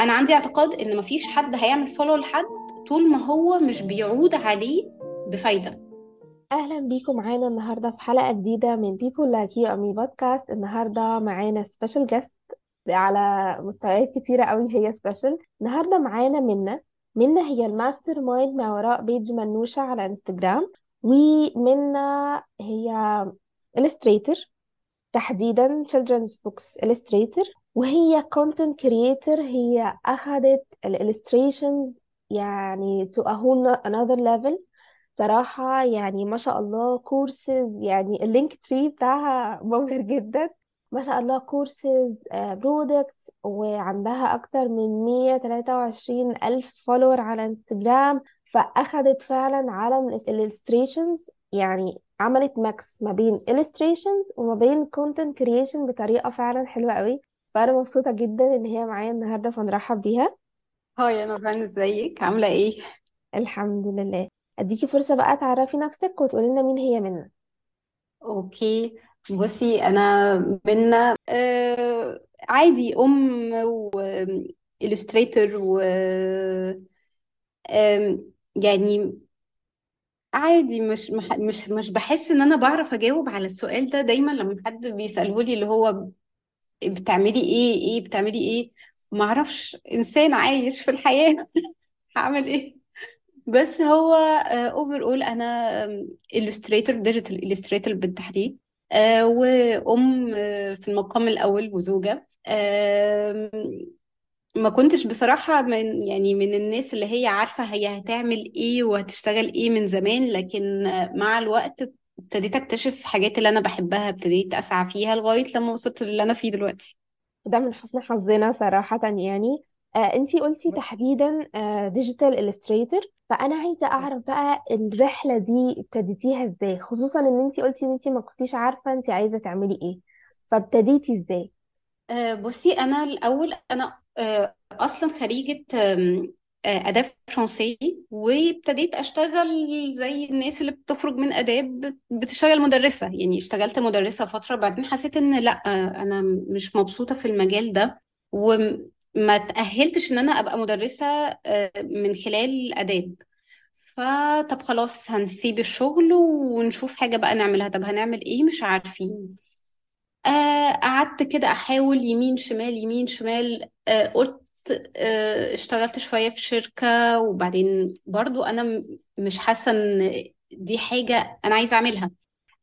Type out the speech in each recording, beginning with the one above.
أنا عندي اعتقاد إن مفيش حد هيعمل follow لحد طول ما هو مش بيعود عليه بفايدة. أهلا بيكم معانا النهاردة في حلقة جديدة من Like You and Me podcast النهاردة معانا special guest على مستويات كتيرة قوي هي special النهاردة معانا منى منى هي ال mastermind ما وراء page منوشة على انستجرام ومنى هي illustrator تحديدا children's books illustrator. وهي content creator هي أخذت ال illustrations يعني to a whole another level. صراحة يعني ما شاء الله كورسز يعني ال Linktree بتاعها مبهر جدا. ما شاء الله courses products وعندها أكتر من 123 ألف follower على انستجرام فأخدت فعلا عالم ال illustrations يعني عملت mix ما بين illustrations وما بين content creation بطريقة فعلا حلوة قوي. فأنا مبسوطة جدا إن هي معايا النهاردة فنرحب بيها. هاي أنا فان إزيك؟ عاملة إيه؟ الحمد لله. أديكي فرصة بقى تعرفي نفسك وتقولي لنا مين هي منى. أوكي. بصي أنا منا آه عادي أم و illustrator و آم، يعني عادي مش مح- مش مش بحس إن أنا بعرف أجاوب على السؤال ده دايما لما حد بيسأله لي اللي هو بتعملي إيه؟ إيه بتعملي إيه؟ ما أعرفش انسان عايش في الحياة. هعمل إيه؟ بس هو اوفر اول أنا illustrator digital illustrator بالتحديد. آه، وأم آه، في المقام الأول وزوجة. ما كنتش بصراحة من يعني من الناس اللي هي عارفة هي هتعمل إيه وهتشتغل إيه من زمان لكن آه، مع الوقت ابتديت اكتشف حاجات اللي أنا بحبها ابتديت اسعى فيها لغاية لما وصلت للي أنا فيه دلوقتي. ده من حسن حظنا صراحة يعني. آه انتي قلتي تحديدا digital illustrator. فأنا عايزة أعرف بقى الرحلة دي ابتديتيها إزاي؟ خصوصا إن انتي قلتي إن انتي ما كنتيش عارفة انتي عايزة تعملي إيه. فابتديتي إزاي؟ آه، بصي أنا الأول أنا آه، أصلا خريجة آه، آداب فرنسي وابتديت أشتغل زي الناس اللي بتخرج من آداب بتشتغل مدرسة. يعني اشتغلت مدرسة فترة بعدين حسيت إن لأ آه، أنا مش مبسوطة في المجال ده وما تأهلتش إن أنا أبقى مدرسة آه، من خلال آداب. فطب خلاص هنسيب الشغل ونشوف حاجة بقى نعملها. طب هنعمل إيه؟ مش عارفين. قعدت كده أحاول يمين شمال يمين شمال قلت اشتغلت شوية في شركة وبعدين برضو أنا م- مش حاسة إن دي حاجة أنا عايزة أعملها.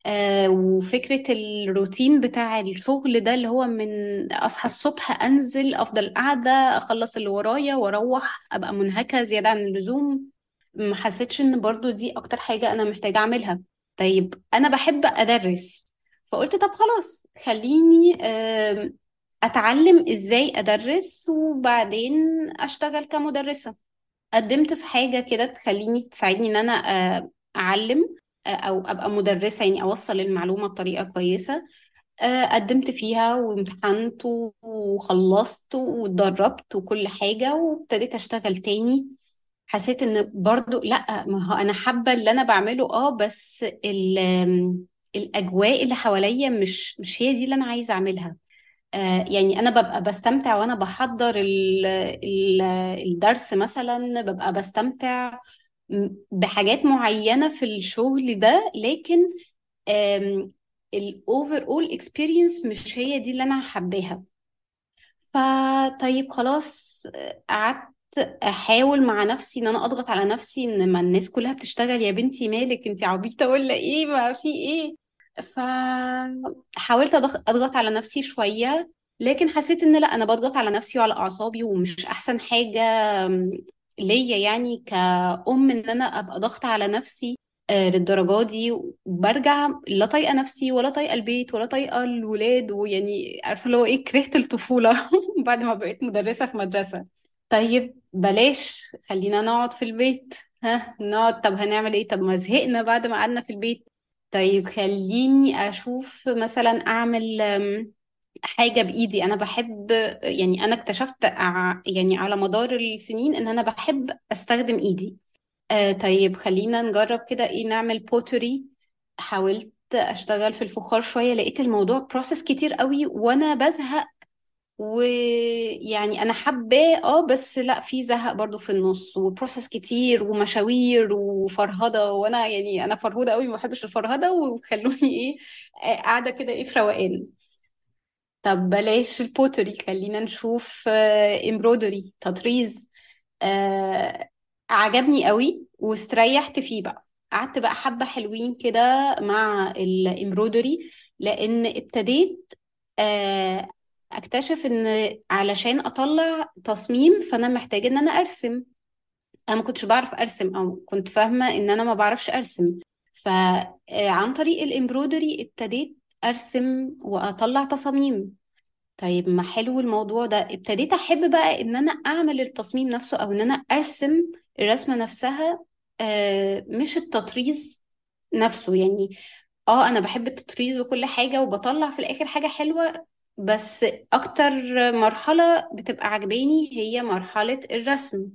آه وفكرة الروتين بتاع الشغل ده اللي هو من أصحى الصبح أنزل أفضل قاعدة أخلص اللي ورايا وأروح أبقى منهكة زيادة عن اللزوم. ما حسيتش إن برضو دي أكتر حاجة أنا محتاجة أعملها. طيب أنا بحب أدرس. فقلت طب خلاص خليني أتعلم إزاي أدرس وبعدين أشتغل كمدرسة. قدمت في حاجة كده تخليني تساعدني إن أنا آه، أعلم آه، أو أبقى مدرسة يعني أوصل المعلومة بطريقة كويسة. آه، قدمت فيها وامتحنت وخلصت واتدربت وكل حاجة وابتديت أشتغل تاني. حسيت إن برضو لأ ما هو أنا حابة اللي أنا بعمله آه بس ال الأجواء اللي حواليا مش مش هي دي اللي أنا عايزة أعملها. يعني أنا ببقى بستمتع وأنا بحضر ال ال الدرس مثلا ببقى بستمتع بحاجات معينة في الشغل ده لكن ال overall experience مش هي دي اللي أنا حباها. فطيب خلاص قعدت أحاول مع نفسي إن أنا أضغط على نفسي إن ما الناس كلها بتشتغل يا بنتي مالك؟ انتي عبيطة ولا إيه؟ ما في إيه؟ فحاولت أضغط على نفسي شوية لكن حسيت إن لأ أنا بضغط على نفسي وعلى أعصابي ومش أحسن حاجة ليا يعني كأم إن أنا أبقى ضغط على نفسي آه، للدرجة دي برجع لا طايقة نفسي ولا طايقة البيت ولا طايقة الولاد ويعني عارفة اللي هو إيه كرهت الطفولة بعد ما بقيت مدرسة في مدرسة. طيب بلاش خلينا نقعد في البيت. ها نقعد طب هنعمل إيه؟ طب ما زهقنا بعد ما قعدنا في البيت. طيب خليني أشوف مثلا أعمل حاجة بإيدي. أنا بحب يعني أنا اكتشفت يعني على مدار السنين إن أنا بحب أستخدم إيدي. آه طيب خلينا نجرب كده إيه نعمل pottery حاولت أشتغل في الفخار شوية لقيت الموضوع process كتير قوي وأنا بزهق ويعني أنا حباه آه بس لأ في زهق برضو في النص و process كتير ومشاوير وفرهدة وأنا يعني أنا فرهودة قوي ما بحبش الفرهدة وخلوني إيه آه، قاعدة كده إيه في روقان. طب بلاش ال pottery خلينا نشوف embroidery تطريز. آه عجبني قوي واستريحت فيه بقى. قعدت بقى حبة حلوين كده مع ال embroidery لأن ابتديت آه اكتشف ان علشان اطلع تصميم فانا محتاجة ان أنا ارسم. أنا ما كنتش بعرف ارسم أو كنت فاهمة ان أنا ما بعرفش ارسم. فعن طريق الامبرودري ابتديت ارسم واطلع تصاميم. طيب ما حلو الموضوع ده. ابتديت احب بقى ان أنا اعمل التصميم نفسه أو ان أنا ارسم الرسمة نفسها آه، مش التطريز نفسه. يعني آه أنا بحب التطريز وكل حاجة وبطلع في الآخر حاجة حلوة بس أكتر مرحلة بتبقى عجباني هي مرحلة الرسم.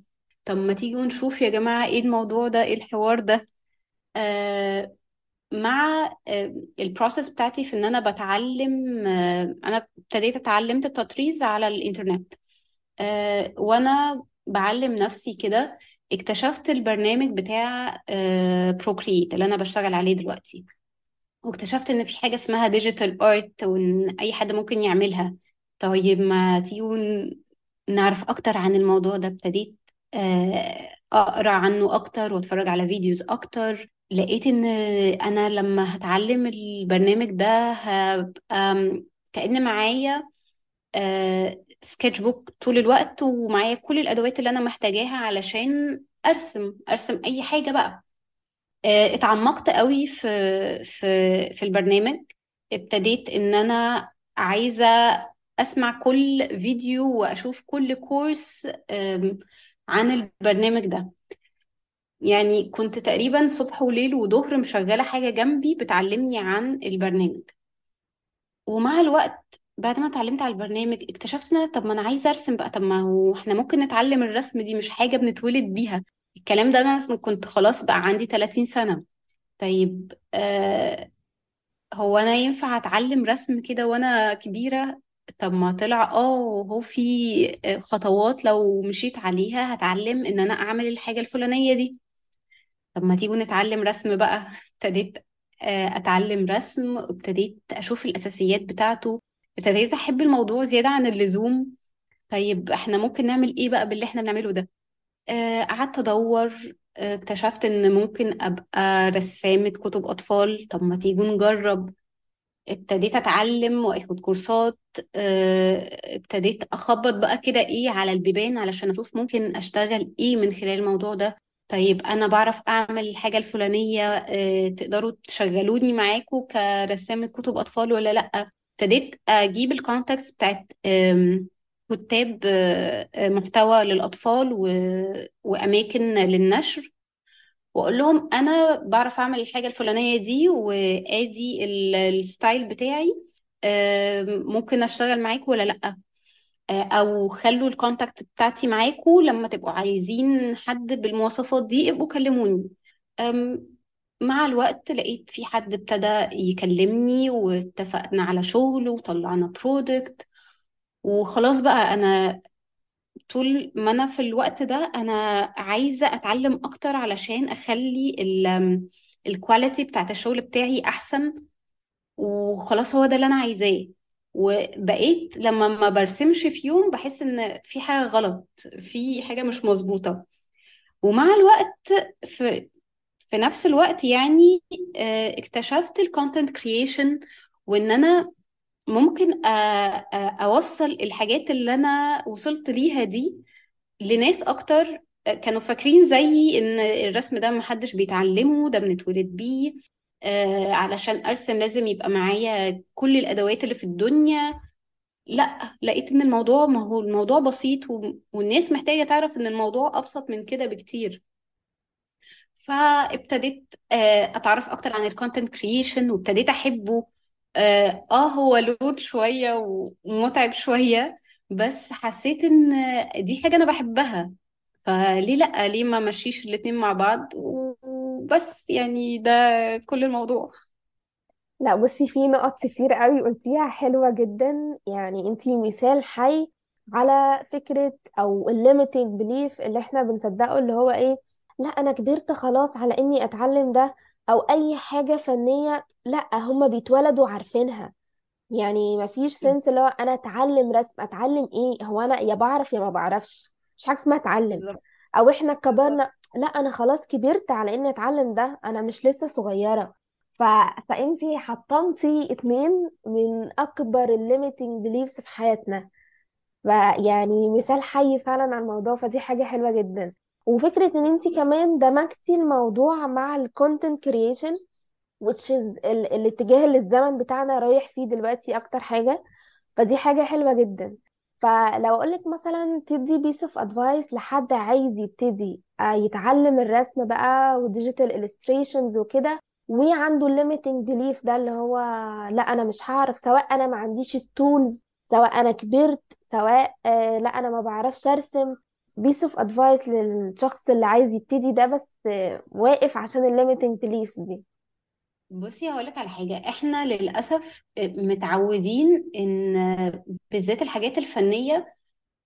طب ما تيجوا نشوف يا جماعة إيه الموضوع ده إيه الحوار ده؟ آه مع ال process بتاعتي في إن أنا بتعلم آه، أنا ابتديت اتعلمت التطريز على الإنترنت. آه، وأنا بعلم نفسي كده اكتشفت البرنامج بتاع Procreate اللي أنا بشتغل عليه دلوقتي. واكتشفت إن في حاجة اسمها digital art وإن أي حد ممكن يعملها. طيب ما تيجوا ن- نعرف أكتر عن الموضوع ده؟ ابتديت آه، أقرأ عنه أكتر وأتفرج على videos أكتر. لقيت إن أنا لما هتعلم البرنامج ده هبقى كأن معايا sketchbook طول الوقت ومعايا كل الأدوات اللي أنا محتاجاها علشان أرسم أرسم أي حاجة بقى. آه، اتعمقت قوي في في في البرنامج. ابتديت إن أنا عايزة أسمع كل فيديو وأشوف كل كورس عن البرنامج ده. يعني كنت تقريبا صبح وليل وظهر مشغلة حاجة جنبي بتعلمني عن البرنامج. ومع الوقت بعد ما اتعلمت على البرنامج اكتشفت إن أنا طب ما أنا عايزة أرسم بقى طب ما هو إحنا ممكن نتعلم الرسم دي مش حاجة بنتولد بيها. الكلام ده أنا كنت خلاص بقى عندي 30 سنة. طيب آه هو أنا ينفع أتعلم رسم كده وأنا كبيرة؟ طب ما طلع آه هو في خطوات لو مشيت عليها هتعلم إن أنا أعمل الحاجة الفلانية دي. طب ما تيجوا نتعلم رسم بقى. ابتديت آه، أتعلم رسم ابتديت أشوف الأساسيات بتاعته ابتديت أحب الموضوع زيادة عن اللزوم. طيب إحنا ممكن نعمل إيه بقى باللي إحنا بنعمله ده؟ قعدت أدور آه، اكتشفت إن ممكن أبقى رسامة كتب أطفال. طب ما تيجوا نجرب. ابتديت أتعلم وآخد كورسات. آه، ابتديت أخبط بقى كده إيه على البيبان علشان أشوف ممكن أشتغل إيه من خلال الموضوع ده. طيب أنا بعرف أعمل الحاجة الفلانية آه، تقدروا تشغلوني معاكم كرسامة كتب أطفال ولا لأ؟ ابتديت أجيب ال contacts بتاعت كتاب آه، محتوى للأطفال و- وأماكن للنشر. وأقول لهم أنا بعرف أعمل الحاجة الفلانية دي وآدي ال- ال style بتاعي ممكن أشتغل معاكم ولا لأ؟ آه، أو خلوا ال contact بتاعتي معاكم لما تبقوا عايزين حد بالمواصفات دي ابقوا كلموني. مع الوقت لقيت في حد ابتدى يكلمني واتفقنا على شغل وطلعنا product وخلاص بقى أنا طول ما أنا في الوقت ده أنا عايزة أتعلم أكتر علشان أخلي ال quality بتاعت الشغل بتاعي أحسن وخلاص هو ده اللي أنا عايزاه. وبقيت لما ما برسمش في يوم بحس إن في حاجة غلط في حاجة مش مظبوطة. ومع الوقت في في نفس الوقت يعني آه، اكتشفت ال content creation وإن أنا ممكن أوصل الحاجات اللي أنا وصلت ليها دي لناس أكتر كانوا فاكرين زيي إن الرسم ده محدش بيتعلمه ده بنتولد بيه آه علشان أرسم لازم يبقى معايا كل الأدوات اللي في الدنيا. لأ لقيت إن الموضوع ما هو الموضوع بسيط و- والناس محتاجة تعرف إن الموضوع أبسط من كده بكتير. فابتديت آه أتعرف أكتر عن ال content creation وابتديت أحبه. آه آه، هو load شوية ومتعب شوية بس حسيت إن دي حاجة أنا بحبها. فليه لأ؟ ليه ما مشيش الاتنين مع بعض؟ وبس يعني ده كل الموضوع. لأ بصي في نقط كتير قوي قلتيها حلوة جدا. يعني انتي مثال حي على فكرة أو ال limiting belief اللي إحنا بنصدقه اللي هو إيه؟ لأ أنا كبرت خلاص على إني أتعلم ده. أو أي حاجة فنية لأ هما بيتولدوا عارفينها. يعني مفيش sense اللي هو أنا أتعلم رسم أتعلم إيه؟ هو أنا يا بعرف يا ما بعرفش. مش حاجة اسمها أتعلم. بالظبط. أو إحنا بالظبط. كبرنا لأ أنا خلاص كبرت على إني أتعلم ده. أنا مش لسه صغيرة. ف... فانتي حطمتي اتنين من أكبر ال limiting beliefs في حياتنا. فيعني مثال حي فعلا على الموضوع فدي حاجة حلوة جدا. وفكرة إن انتي كمان دمجتي الموضوع مع ال content creation which is ال... الاتجاه اللي الزمن بتاعنا رايح فيه دلوقتي أكتر حاجة. فدي حاجة حلوة جدا. فلو أقولك مثلا تدي piece of advice لحد عايز يبتدي آه، يتعلم الرسم بقى و digital illustrations وكده وعنده limiting belief ده اللي هو لأ أنا مش هعرف سواء أنا ما عنديش ال tools سواء أنا كبرت سواء آه لأ أنا ما بعرفش أرسم. piece of advice للشخص اللي عايز يبتدي ده بس آه واقف عشان ال limiting beliefs دي. بصي هقولك على حاجة. إحنا للأسف متعودين إن بالذات الحاجات الفنية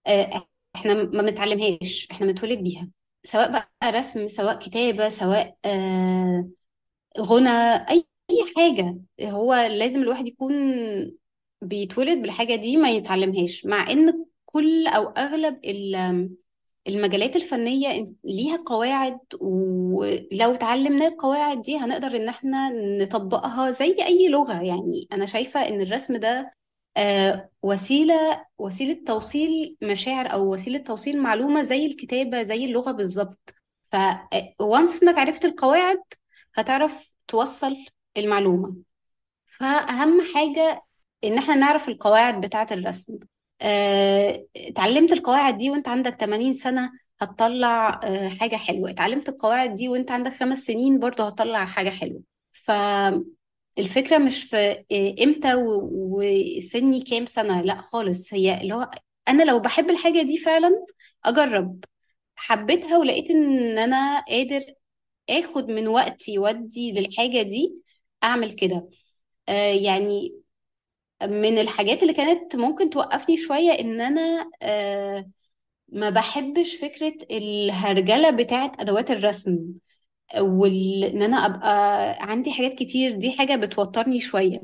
آه، إحنا ما بنتعلمهاش إحنا بنتولد بيها. سواء بقى رسم سواء كتابة سواء آه، غنى أي حاجة. هو لازم الواحد يكون بيتولد بالحاجة دي ما يتعلمهاش. مع إن كل أو أغلب ال- المجالات الفنية ليها قواعد ولو اتعلمنا القواعد دي هنقدر إن إحنا نطبقها زي أي لغة. يعني أنا شايفة إن الرسم ده آه، وسيلة وسيلة توصيل مشاعر أو وسيلة توصيل معلومة زي الكتابة زي اللغة بالظبط. ف وانس إنك عرفت القواعد هتعرف توصل المعلومة. فأهم حاجة إن إحنا نعرف القواعد بتاعة الرسم. آه، اتعلمت القواعد دي وانت عندك 80 سنة هتطلع آه، حاجة حلوة. اتعلمت القواعد دي وانت عندك خمس سنين برضه هتطلع حاجة حلوة. فالفكرة مش في آه، إمتى وسني كام سنة لا خالص. هي اللي هو أنا لو بحب الحاجة دي فعلا أجرب. حبيتها ولقيت إن أنا قادر آخد من وقتي ودي للحاجة دي أعمل كده. آه، يعني من الحاجات اللي كانت ممكن توقفني شوية إن أنا آه، ما بحبش فكرة الهرجلة بتاعت أدوات الرسم وان أنا أبقى عندي حاجات كتير دي حاجة بتوترني شوية.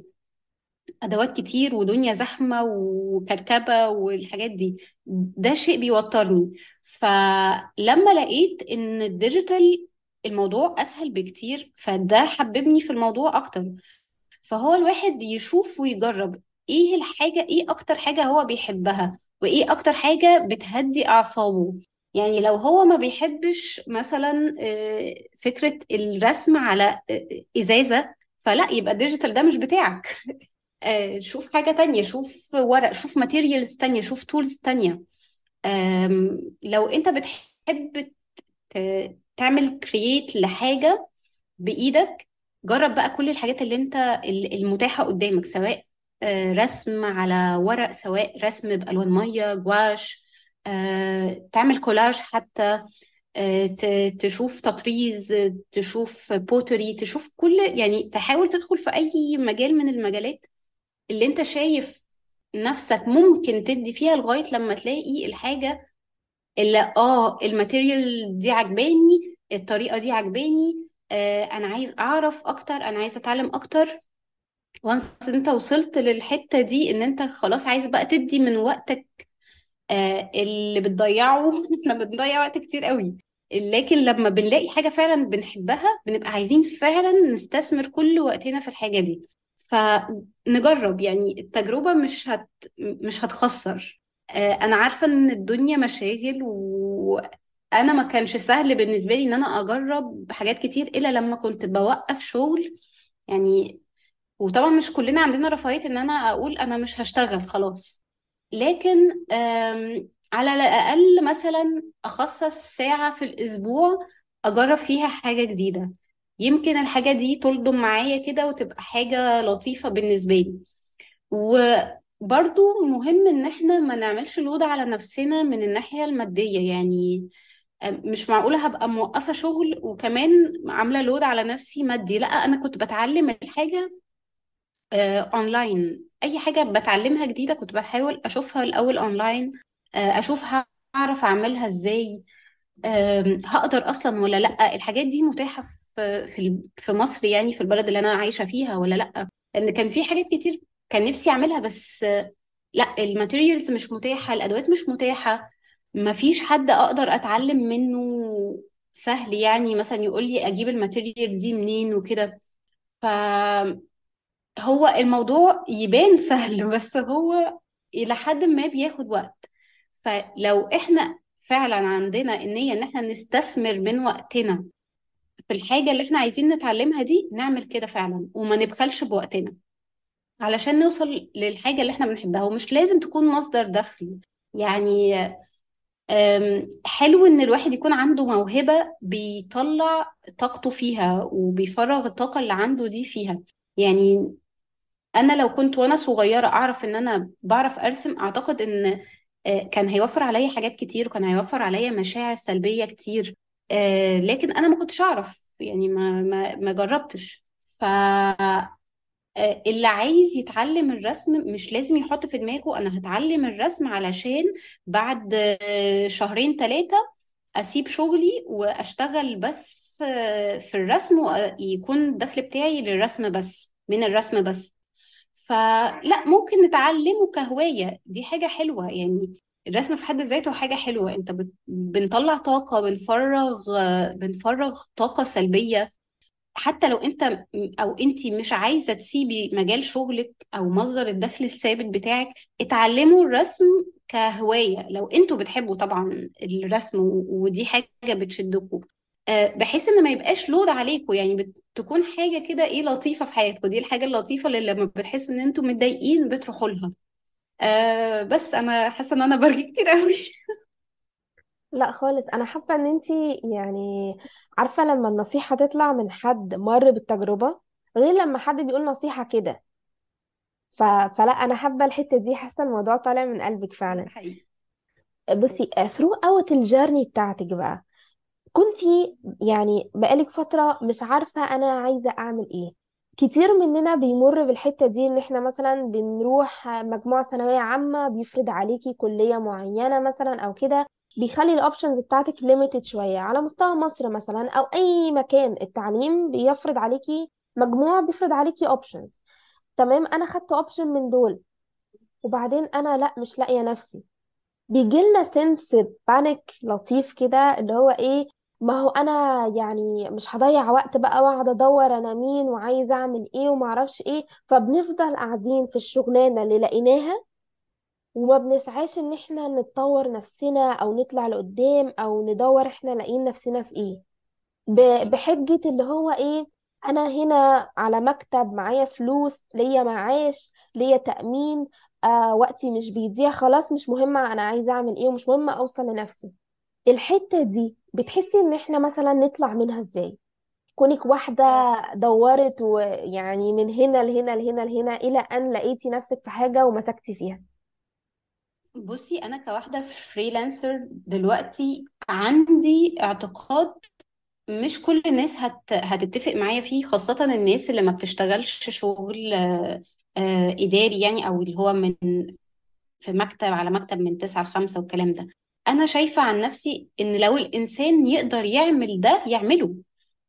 أدوات كتير ودنيا زحمة وكركبة والحاجات دي ده شيء بيوترني. فلما لقيت إن الديجيتال الموضوع أسهل بكتير فده حببني في الموضوع أكتر. فهو الواحد يشوف ويجرب. إيه الحاجة إيه أكتر حاجة هو بيحبها؟ وإيه أكتر حاجة بتهدي أعصابه؟ يعني لو هو ما بيحبش مثلا آه، فكرة الرسم على آه، إزازة فلا يبقى ال digital ده مش بتاعك. آه، شوف حاجة تانية شوف ورق شوف materials تانية شوف tools تانية. لو أنت بتحب تعمل create لحاجة بإيدك جرب بقى كل الحاجات اللي أنت ال- المتاحة قدامك سواء آه، رسم على ورق سواء رسم بألوان مية gouache آه، تعمل كولاج حتى آه، تشوف تطريز آه، تشوف pottery تشوف كل يعني تحاول تدخل في أي مجال من المجالات اللي أنت شايف نفسك ممكن تدي فيها لغاية لما تلاقي الحاجة اللي آه ال material دي عجباني الطريقة دي عجباني آه أنا عايز أعرف أكتر أنا عايز أتعلم أكتر. once انت وصلت للحتة دي ان انت خلاص عايز بقى تدي من وقتك آه اللي بتضيعه. إحنا بنضيع وقت كتير قوي. لكن لما بنلاقي حاجة فعلا بنحبها بنبقى عايزين فعلا نستثمر كل وقتنا في الحاجة دي. فنجرب يعني التجربة مش هت مش هتخسر. آه، أنا عارفة إن الدنيا مشاغل وأنا ما كانش سهل بالنسبة لي إن أنا أجرب حاجات كتير إلا لما كنت بوقف شغل. يعني وطبعا مش كلنا عندنا رفاهية إن أنا أقول أنا مش هشتغل خلاص. لكن على الأقل مثلا أخصص ساعة في الأسبوع أجرب فيها حاجة جديدة. يمكن الحاجة دي تلضم معايا كده وتبقى حاجة لطيفة بالنسبة لي. وبرضو مهم إن إحنا ما نعملش لود على نفسنا من الناحية المادية. يعني مش معقولة هبقى موقفة شغل وكمان عاملة لود على نفسي مادي. لأ أنا كنت بتعلم الحاجة آه، اونلاين أي حاجة بتعلمها جديدة كنت بحاول أشوفها الأول اونلاين آه، أشوف هعرف أعملها إزاي هقدر أصلا ولا لأ. الحاجات دي متاحة في في مصر يعني في البلد اللي أنا عايشة فيها ولا لأ؟ لأن كان في حاجات كتير كان نفسي أعملها بس آه، لأ ال materials مش متاحة الأدوات مش متاحة ما فيش حد أقدر أتعلم منه سهل يعني. مثلا يقول لي أجيب ال material دي منين وكده. هو الموضوع يبان سهل بس هو إلى حد ما بياخد وقت. فلو إحنا فعلا عندنا النية إن إحنا نستثمر من وقتنا في الحاجة اللي إحنا عايزين نتعلمها دي نعمل كده فعلا وما نبخلش بوقتنا. علشان نوصل للحاجة اللي إحنا بنحبها ومش لازم تكون مصدر دخل. يعني حلو إن الواحد يكون عنده موهبة بيطلع طاقته فيها وبيفرغ الطاقة اللي عنده دي فيها. يعني أنا لو كنت وأنا صغيرة أعرف إن أنا بعرف أرسم أعتقد إن آه، كان هيوفر عليا حاجات كتير وكان هيوفر عليا مشاعر سلبية كتير آه، لكن أنا ما كنتش أعرف يعني ما ما ما جربتش. ف آه، اللي عايز يتعلم الرسم مش لازم يحط في دماغه أنا هتعلم الرسم علشان بعد شهرين ثلاثة أسيب شغلي وأشتغل بس في الرسم ويكون الدخل بتاعي للرسم بس من الرسم بس. فلا ممكن نتعلمه كهواية. دي حاجة حلوة. يعني الرسم في حد ذاته حاجة حلوة. انت بت... بنطلع طاقة بنفرغ بنفرغ طاقة سلبية. حتى لو انت أو انت مش عايزة تسيبي مجال شغلك أو مصدر الدخل الثابت بتاعك اتعلموا الرسم كهواية. لو أنتوا بتحبوا طبعا الرسم ودي حاجة بتشدكم بحيث إن ما يبقاش لود عليكم يعني بتكون حاجة كده إيه لطيفة في حياتكم دي الحاجة اللطيفة اللي لما بتحسوا إن أنتوا متضايقين بتروحوا لها. آه بس أنا حاسة إن أنا برغي كتير قوي لا خالص. أنا حابة إن أنتي يعني عارفة لما النصيحة تطلع من حد مر بالتجربة غير لما حد بيقول نصيحة كده. ف... فلا أنا حابة الحتة دي. حاسة الموضوع طالع من قلبك فعلا. حقيقي. بصي throughout ال journey بتاعتك بقى كنتي يعني بقالك فترة مش عارفة أنا عايزة أعمل إيه. كتير مننا بيمر بالحتة دي إن إحنا مثلا بنروح مجموع ثانوية عامة بيفرض عليكي كلية معينة مثلا أو كده بيخلي ال options بتاعتك limited شوية. على مستوى مصر مثلا أو أي مكان التعليم بيفرض عليكي مجموع بيفرض عليكي options تمام؟ أنا خدت option من دول. وبعدين أنا لأ مش لاقية نفسي. بيجيلنا sense panic لطيف كده اللي هو إيه؟ ما هو أنا يعني مش هضيع وقت بقى وأقعد أدور أنا مين وعايزه أعمل إيه وما أعرفش إيه فبنفضل قاعدين في الشغلانة اللي لقيناها وما بنسعاش إن إحنا نتطور نفسنا أو نطلع لقدام أو ندور إحنا لاقيين نفسنا في إيه. ب- بحجة اللي هو إيه أنا هنا على مكتب معايا فلوس ليا معاش ليا تأمين آه وقتي مش بيضيع خلاص مش مهم أنا عايزة أعمل إيه ومش مهم أوصل لنفسي. الحتة دي بتحسي إن إحنا مثلا نطلع منها إزاي؟ كونك واحدة دورت ويعني من هنا لهنا لهنا لهنا إلى أن لقيتي نفسك في حاجة ومسكتي فيها. بصي أنا كواحدة فريلانسر دلوقتي عندي اعتقاد مش كل الناس هت... هتتفق معايا فيه خاصة الناس اللي ما بتشتغلش شغل آه، آه، إداري يعني أو اللي هو من في مكتب على مكتب من تسعة لخمسة والكلام ده. أنا شايفة عن نفسي إن لو الإنسان يقدر يعمل ده يعمله.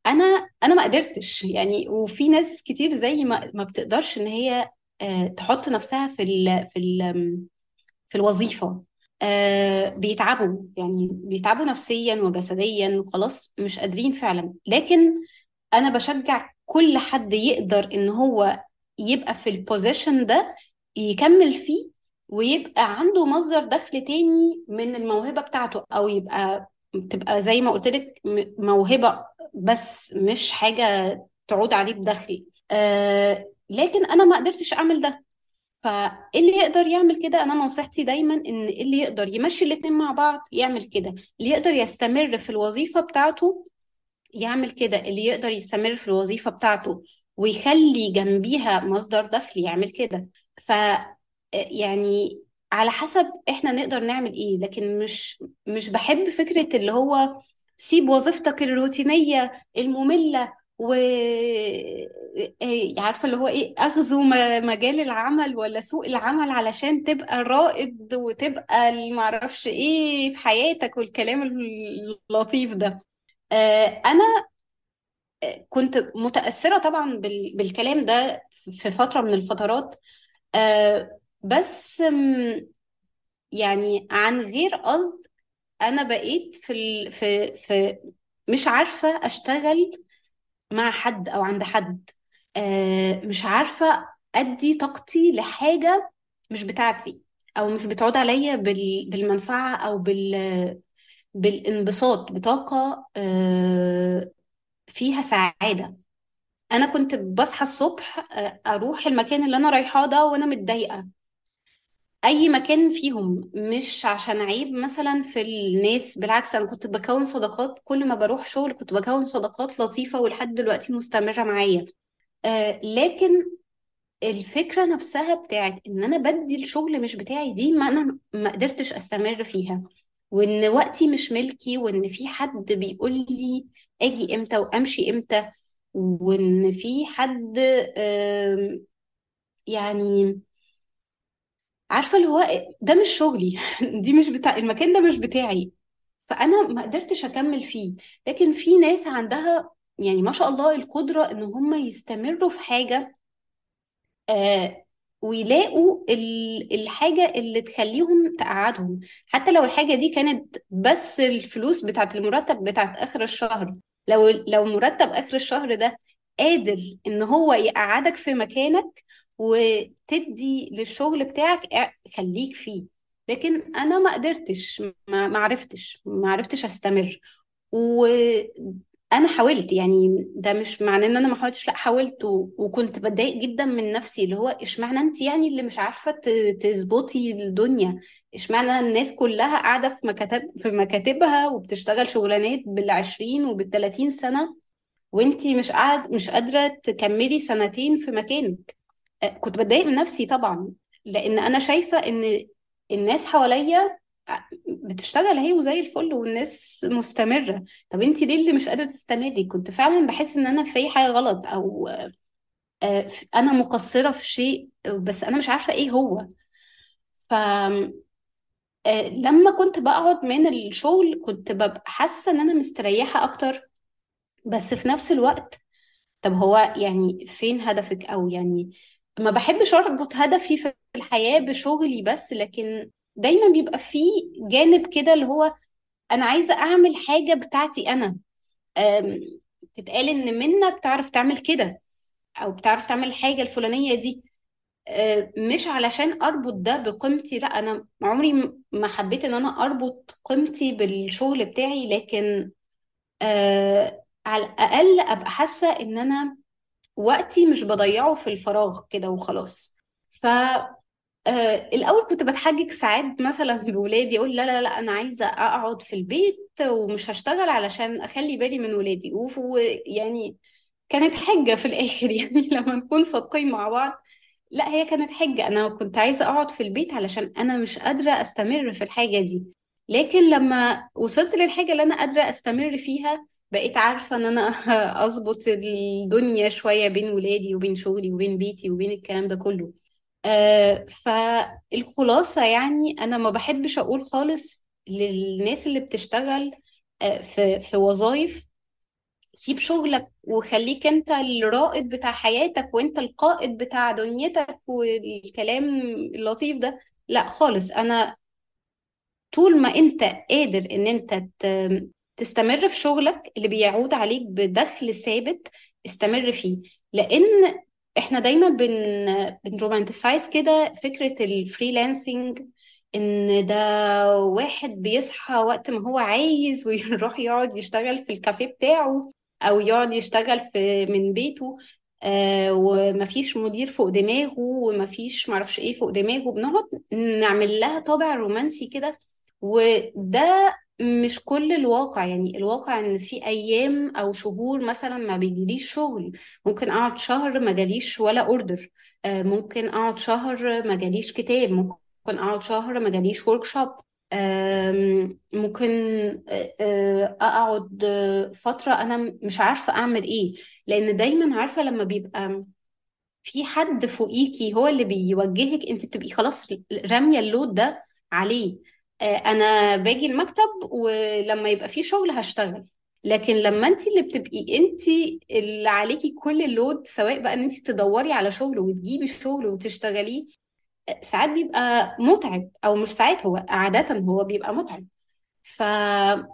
أنا أنا ما قدرتش. يعني وفي ناس كتير زي ما ما بتقدرش إن هي آه، تحط نفسها في ال في ال في الوظيفة. آه، بيتعبوا. يعني بيتعبوا نفسيا وجسديا وخلاص مش قادرين فعلا. لكن أنا بشجع كل حد يقدر إن هو يبقى في البوزيشن ده يكمل فيه ويبقى عنده مصدر دخل تاني من الموهبة بتاعته أو يبقى تبقى زي ما قلت لك موهبة بس مش حاجة تعود عليه بدخل آه لكن أنا ما قدرتش أعمل ده. فاللي يقدر يعمل كده؟ أنا نصيحتي دايما إن اللي يقدر يمشي الاتنين مع بعض يعمل كده. اللي يقدر يستمر في الوظيفة بتاعته يعمل كده. اللي يقدر يستمر في الوظيفة بتاعته ويخلي جنبيها مصدر دخل يعمل كده. ف يعني على حسب إحنا نقدر نعمل إيه لكن مش مش بحب فكرة اللي هو سيب وظيفتك الروتينية المملة و إيه، عارفة اللي هو إيه م- مجال العمل ولا سوق العمل علشان تبقى الرائد وتبقى المعرفش إيه في حياتك والكلام اللطيف ده. آه، أنا كنت متأثرة طبعا بال- بالكلام ده في فترة من الفترات. آه، بس يعني عن غير قصد أنا بقيت في ال... في في مش عارفة أشتغل مع حد أو عند حد. آه، مش عارفة أدي طاقتي لحاجة مش بتاعتي أو مش بتعود عليا بال... بالمنفعة أو بال... بالانبساط بطاقة آه، فيها سعادة. أنا كنت بصحى الصبح آه، أروح المكان اللي أنا رايحاه ده وأنا متضايقة. أي مكان فيهم مش عشان عيب مثلا في الناس بالعكس أنا كنت بكون صداقات كل ما بروح شغل كنت بكون صداقات لطيفة ولحد دلوقتي مستمرة معايا. آه لكن الفكرة نفسها بتاعت إن أنا بدي الشغل مش بتاعي دي ما أنا ما قدرتش أستمر فيها. وإن وقتي مش ملكي وإن في حد بيقول لي آجي إمتى وأمشي إمتى وإن في حد آم، يعني عارفة اللي هو ده مش شغلي. دي مش بتاع المكان ده مش بتاعي. فأنا ما قدرتش أكمل فيه. لكن في ناس عندها يعني ما شاء الله القدرة إن هم يستمروا في حاجة آه ويلاقوا ال- الحاجة اللي تخليهم تقعدهم. حتى لو الحاجة دي كانت بس الفلوس بتاعت المرتب بتاعت آخر الشهر. لو لو مرتب آخر الشهر ده قادر إن هو يقعدك في مكانك وتدي للشغل بتاعك اع- خليك فيه لكن أنا ما قدرتش ما عرفتش ما عرفتش أستمر وأنا حاولت يعني ده مش معناه إن أنا ما حاولتش لأ حاولت. وكنت بتضايق جدا من نفسي اللي هو إشمعنى أنت يعني اللي مش عارفة. تظبطي الدنيا إشمعنى الناس كلها قاعدة في مكاتب في مكاتبها وبتشتغل شغلانات بالعشرين وبالتلاتين سنة وأنت مش قاعد مش قادرة تكملي سنتين في مكانك كنت بتضايق من نفسي طبعا لأن أنا شايفة إن الناس حواليا بتشتغل هي وزي الفل والناس مستمرة. طب انت ليه اللي مش قادرة تستمري؟ كنت فعلا بحس إن أنا في حاجة غلط أو آه، أنا مقصرة في شيء بس أنا مش عارفة إيه هو. ف آه، لما كنت بقعد من الشغل كنت ببقى حاسة إن أنا مستريحة أكتر. بس في نفس الوقت طب هو يعني فين هدفك؟ أو يعني ما بحبش اربط هدفي في الحياة بشغلي بس لكن دايما بيبقى فيه جانب كده اللي هو أنا عايزة أعمل حاجة بتاعتي أنا. تتقال إن منى بتعرف تعمل كده أو بتعرف تعمل الحاجة الفلانية دي. أه، مش علشان أربط ده بقيمتي لا أنا عمري ما حبيت إن أنا أربط قيمتي بالشغل بتاعي لكن أه، على الأقل أبقى حاسة إن أنا وقتي مش بضيعه في الفراغ كده وخلاص. ف آه، الأول كنت بتحجج ساعات مثلا بولادي أقول لا لا لا أنا عايزة أقعد في البيت ومش هشتغل علشان أخلي بالي من ولادي. ويعني كانت حجة في الآخر يعني لما نكون صادقين مع بعض. لا هي كانت حجة. أنا كنت عايزة أقعد في البيت علشان أنا مش قادرة أستمر في الحاجة دي. لكن لما وصلت للحاجة اللي أنا قادرة أستمر فيها بقيت عارفة إن أنا أظبط الدنيا شوية بين ولادي وبين شغلي وبين بيتي وبين الكلام ده كله. آه فالخلاصة يعني أنا ما بحبش أقول خالص للناس اللي بتشتغل آه في في وظائف سيب شغلك وخليك أنت الرائد بتاع حياتك وأنت القائد بتاع دنيتك والكلام اللطيف ده. لا خالص أنا طول ما أنت قادر إن أنت تستمر في شغلك اللي بيعود عليك بدخل ثابت استمر فيه. لأن إحنا دايما بن بن romanticize كده فكرة ال freelancing إن ده واحد بيصحى وقت ما هو عايز ويروح يقعد يشتغل في الكافيه بتاعه أو يقعد يشتغل في من بيته آه ومفيش مدير فوق دماغه ومفيش معرفش إيه فوق دماغه بنقعد نعمل لها طابع رومانسي كده. وده مش كل الواقع يعني الواقع إن في أيام أو شهور مثلا ما بيجيليش شغل. ممكن أقعد شهر ما جاليش ولا order ممكن أقعد شهر ما جاليش كتاب. ممكن أقعد شهر ما جاليش workshop ممكن آه، آه، أقعد آه، فترة أنا مش عارفة أعمل إيه. لأن دايما عارفة لما بيبقى في حد فوقيكي هو اللي بيوجهك أنت بتبقي خلاص رامية اللود ده عليه. آه، أنا باجي المكتب ولما يبقى في شغل هشتغل. لكن لما انت اللي بتبقي انت اللي عليكي كل اللود سواء بقى إن انت تدوري على شغل وتجيبي الشغل وتشتغليه آه، ساعات بيبقى متعب أو مش ساعات هو عادة هو بيبقى متعب. فما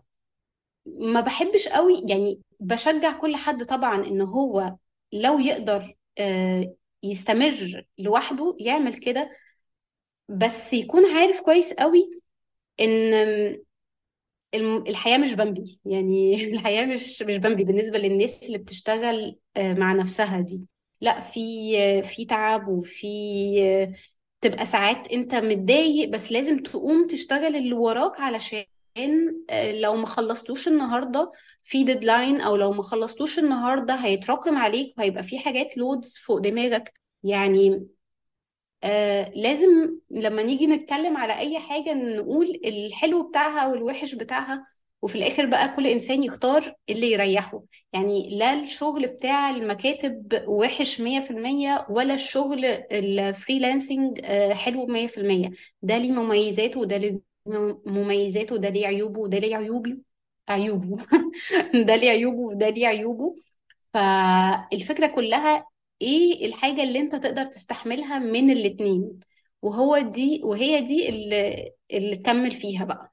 بحبش قوي يعني بشجع كل حد طبعا إن هو لو يقدر آه، يستمر لوحده يعمل كده بس يكون عارف كويس قوي إن الحياة مش بامبي. يعني الحياة مش مش بامبي بالنسبة للناس اللي بتشتغل آه، مع نفسها دي. لا في في تعب وفي تبقى ساعات أنت متضايق بس لازم تقوم تشتغل اللي وراك علشان آه، لو ما خلصتوش النهارده في deadline أو لو ما خلصتوش النهارده هيتراكم عليك وهيبقى في حاجات loads فوق دماغك. يعني آه لازم لما نيجي نتكلم على أي حاجة نقول الحلو بتاعها والوحش بتاعها وفي الآخر بقى كل إنسان يختار اللي يريحه. يعني لا الشغل بتاع المكاتب وحش 100% ولا الشغل الفريلانسنج آه حلو 100% ده ليه مميزاته وده ليه مميزاته وده ليه عيوبه وده ليه عيوبه عيوبه. ده ليه عيوبه وده ليه عيوبه. فالفكرة كلها إيه الحاجة اللي أنت تقدر تستحملها من الاتنين؟ وهو دي وهي دي اللي, اللي تكمل فيها بقى.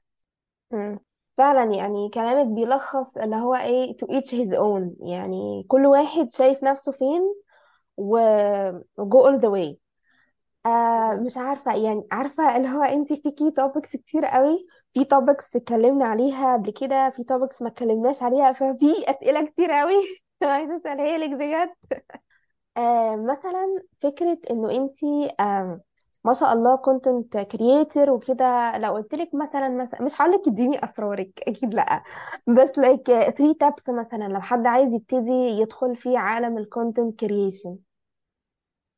فعلا يعني كلامك بيلخص اللي هو إيه to each his own. يعني كل واحد شايف نفسه فين و go all the way. آه مش عارفة يعني عارفة اللي هو أنت فيكي topics كتير قوي. في topics اتكلمنا عليها قبل كده في topics ما اتكلمناش عليها ففي أسئلة كتير قوي. عايزة أسألها لك بجد. آه مثلا فكرة إنه انتي آه ما شاء الله content creator وكده لو قلت لك مثلا مثلا مش هقول لك اديني أسرارك أكيد لأ. بس like 3 tips مثلا لو حد عايز يبتدي يدخل في عالم ال content creation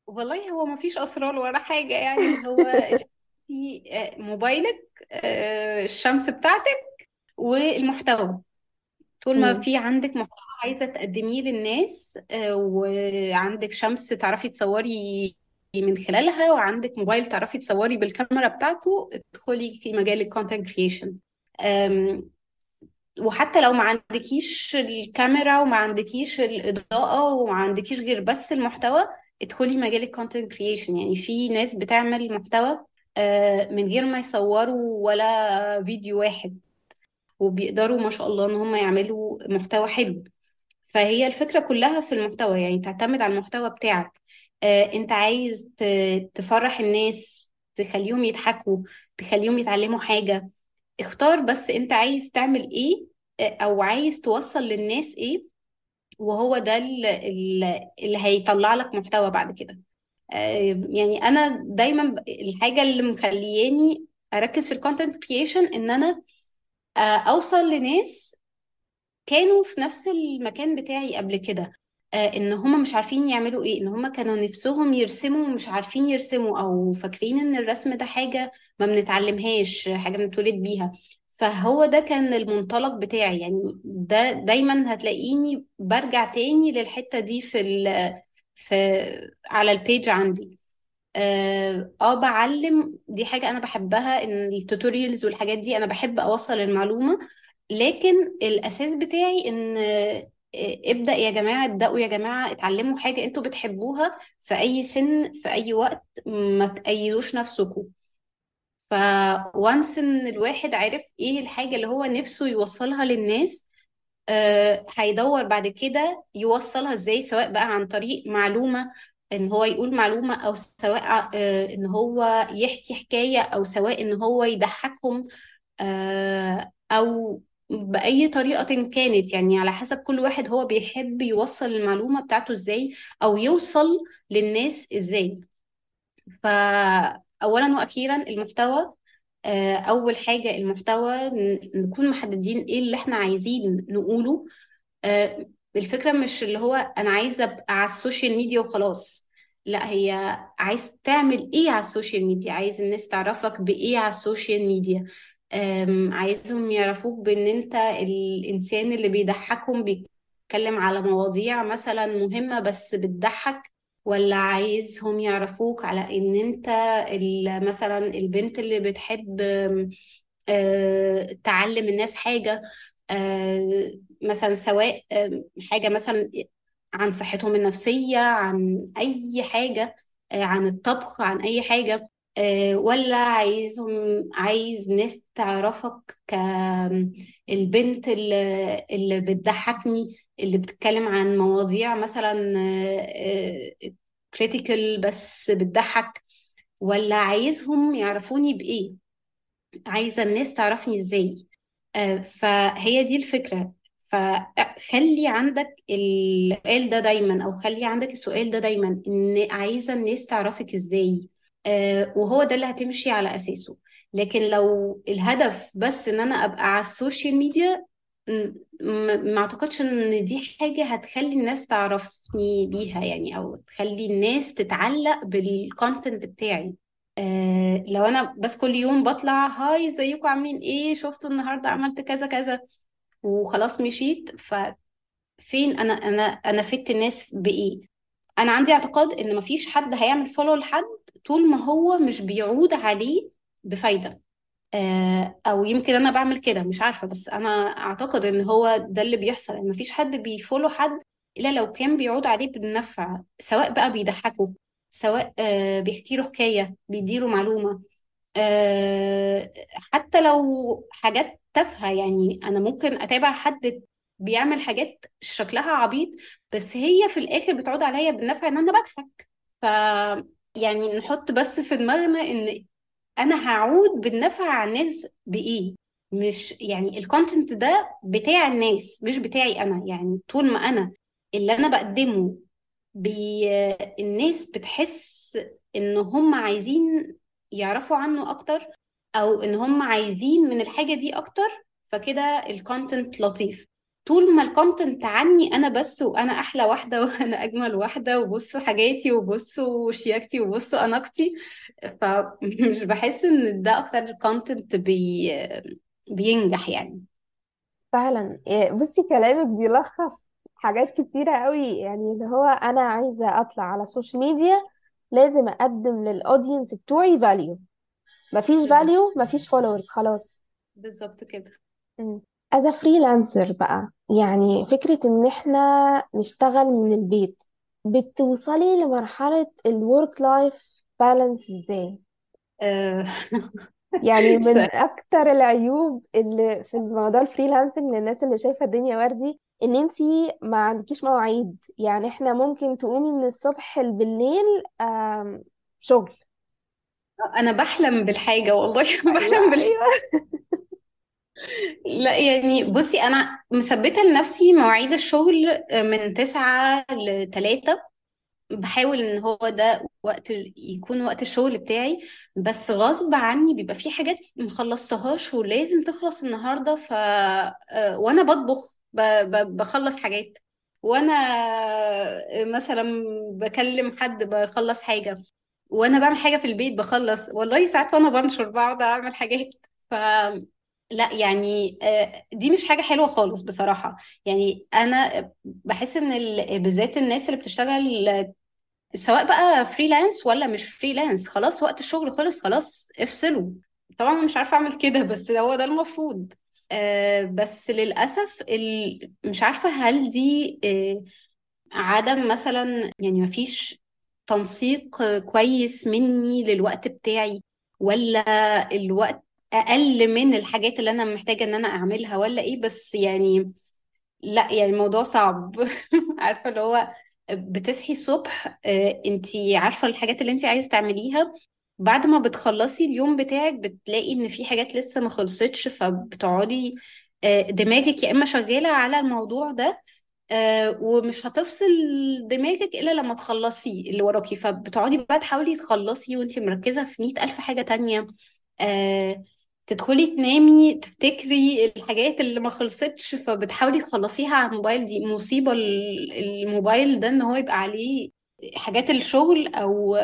والله هو ما فيش أسرار ولا حاجة يعني هو انتي، آه، موبايلك آه، الشمس بتاعتك والمحتوى. طول ما في عندك محتوى. عايزة تقدميه للناس آه، وعندك شمس تعرفي تصوري من خلالها وعندك موبايل تعرفي تصوري بالكاميرا بتاعته ادخلي في مجال ال content creation وحتى لو ما عندكيش الكاميرا وما عندكيش الإضاءة وما عندكيش غير بس المحتوى ادخلي مجال ال content creation يعني في ناس بتعمل محتوى آه، من غير ما يصوروا ولا فيديو واحد وبيقدروا ما شاء الله إن هم يعملوا محتوى حلو. فهي الفكرة كلها في المحتوى يعني تعتمد على المحتوى بتاعك. آه، انت عايز تفرح الناس تخليهم يضحكوا تخليهم يتعلموا حاجة. اختار بس انت عايز تعمل إيه آه، أو عايز توصل للناس إيه وهو ده ال- ال- اللي هيطلع لك محتوى بعد كده. يعني أنا دايما الحاجة اللي مخلياني أركز في ال content creation إن أنا آه، أوصل لناس كانوا في نفس المكان بتاعي قبل كده آه إن هم مش عارفين يعملوا إيه إن هم كانوا نفسهم يرسموا ومش عارفين يرسموا أو فاكرين إن الرسم ده حاجة ما بنتعلمهاش حاجة بنتولد بيها. فهو ده كان المنطلق بتاعي يعني ده دايما هتلاقيني برجع تاني للحتة دي في ال في على ال page عندي. آه آه، بعلم دي حاجة أنا بحبها إن ال tutorials والحاجات دي أنا بحب أوصل المعلومة لكن الأساس بتاعي إن آه، ابدأ يا جماعة ابدأوا يا جماعة اتعلموا حاجة أنتوا بتحبوها في أي سن في أي وقت ما تقيدوش نفسكم فوانس إن الواحد عرف إيه الحاجة اللي هو نفسه يوصلها للناس آه، هيدور بعد كده يوصلها إزاي سواء بقى عن طريق معلومة إن هو يقول معلومة أو سواء آه، إن هو يحكي حكاية أو سواء إن هو يضحكهم أو بأي طريقة كانت يعني على حسب كل واحد هو بيحب يوصل المعلومة بتاعته إزاي أو يوصل للناس إزاي. فأولا وأخيرا المحتوى آه، أول حاجة المحتوى نكون محددين إيه اللي إحنا عايزين نقوله. آه، الفكرة مش اللي هو أنا عايزة أبقى على ال social media وخلاص. لا هي عايز تعمل إيه على ال social media؟ عايز الناس تعرفك بإيه على ال social media؟ عايزهم يعرفوك بإن أنت الإنسان اللي بيضحكهم بيتكلم على مواضيع مثلا مهمة بس بتضحك ولا عايزهم يعرفوك على إن أنت مثلا البنت اللي بتحب أه، تعلم الناس حاجة أه، مثلا سواء حاجة مثلا عن صحتهم النفسية عن أي حاجة أه، عن الطبخ عن أي حاجة. آه، ولا عايزهم عايز ناس تعرفك كالبنت اللي, اللي بتضحكني اللي بتتكلم عن مواضيع مثلا critical بس بتضحك ولا عايزهم يعرفوني بإيه؟ عايزة الناس تعرفني إزاي؟ آه، فهي دي الفكرة. فخلي عندك السؤال ده دايما أو خلي عندك السؤال ده دايما إن عايزة الناس تعرفك إزاي؟ آه، وهو ده اللي هتمشي على أساسه. لكن لو الهدف بس إن أنا أبقى على ال social media ما أعتقدش إن دي حاجة هتخلي الناس تعرفني بيها يعني أو تخلي الناس تتعلق بال content بتاعي. آه لو أنا بس كل يوم بطلع hi إزيكم؟ عاملين إيه؟ شفتوا النهارده عملت كذا كذا. وخلاص مشيت. ففين أنا أنا أنا فدت الناس بإيه؟ أنا عندي اعتقاد إن مفيش حد هيعمل follow لحد طول ما هو مش بيعود عليه بفايدة. آه أو يمكن أنا بعمل كده مش عارفة بس أنا أعتقد إن هو ده اللي بيحصل إن مفيش حد بي follow حد إلا لو كان بيعود عليه بالنفع سواء بقى بيضحكه سواء آه بيحكي له حكاية بيديله معلومة. آه، حتى لو حاجات تافهة يعني أنا ممكن أتابع حد بيعمل حاجات شكلها عبيط بس هي في الآخر بتعود عليا بالنفع إن أنا بضحك. ف يعني نحط بس في دماغنا إن أنا هعود بالنفع على الناس بإيه؟ مش يعني الكونتنت ده بتاع الناس مش بتاعي أنا. يعني طول ما أنا اللي أنا بقدمه بي... الناس بتحس إن هم عايزين يعرفوا عنه أكتر أو إن هم عايزين من الحاجة دي أكتر فكده ال content لطيف. طول ما ال content عني أنا بس وأنا أحلى واحدة وأنا أجمل واحدة وبصوا حاجاتي وبصوا شياكتي وبصوا أناقتي فمش بحس إن ده أكتر content بي... بينجح يعني. فعلا. إيه، بصي كلامك بيلخص حاجات كتيرة قوي. يعني اللي هو أنا عايزة أطلع على ال social media لازم أقدم لل audience بتوعي value مفيش بالظبط. value مفيش followers خلاص. بالظبط كده. مم. As a freelancer بقى. يعني فكرة إن إحنا نشتغل من البيت بتوصلي لمرحلة ال work life balance إزاي؟ آه، يعني سؤال. من أكتر العيوب اللي في الموضوع الفريلانسنج للناس اللي شايفة الدنيا وردي إن أنتي ما عندكيش مواعيد. يعني إحنا ممكن تقومي من الصبح بالليل آم، شغل. أنا بحلم بالحاجة والله. أيوه بحلم بال أيوه لا يعني بصي أنا مثبتة لنفسي مواعيد الشغل من تسعة لتلاتة. بحاول إن هو ده وقت يكون وقت الشغل بتاعي. بس غصب عني بيبقى في حاجات مخلصتهاش ولازم تخلص النهارده ف آه، وأنا بطبخ ب... ب... بخلص حاجات. وأنا مثلا بكلم حد بخلص حاجة. وأنا بعمل حاجة في البيت بخلص. والله ساعات وأنا بنشر بقعد أعمل حاجات. ف لا يعني آه، دي مش حاجة حلوة خالص بصراحة. يعني أنا بحس ال- بالذات الناس اللي بتشتغل سواء بقى freelance ولا مش freelance خلاص وقت الشغل خلص خلاص افصلوا. طبعا أنا مش عارفة أعمل كده بس هو ده المفروض. آه بس للأسف ال... مش عارفة هل دي آه عدم مثلا يعني مفيش تنسيق كويس مني للوقت بتاعي ولا الوقت أقل من الحاجات اللي أنا محتاجة إن أنا أعملها ولا إيه بس يعني لأ يعني الموضوع صعب. عارفة اللي هو بتصحي الصبح آه، انتي عارفة الحاجات اللي انتي عايزة تعمليها. بعد ما بتخلصي اليوم بتاعك بتلاقي إن في حاجات لسه ما خلصتش فبتقعدي آه، دماغك يا إما شغالة على الموضوع ده آه، ومش هتفصل دماغك إلا لما تخلصي اللي وراكي. فبتقعدي بقى تحاولي تخلصي وانتي مركزة في مئة ألف حاجة تانية. تدخلي تنامي تفتكري الحاجات اللي ما خلصتش فبتحاولي تخلصيها على الموبايل. دي مصيبة ال- الموبايل ده إن هو يبقى عليه حاجات الشغل أو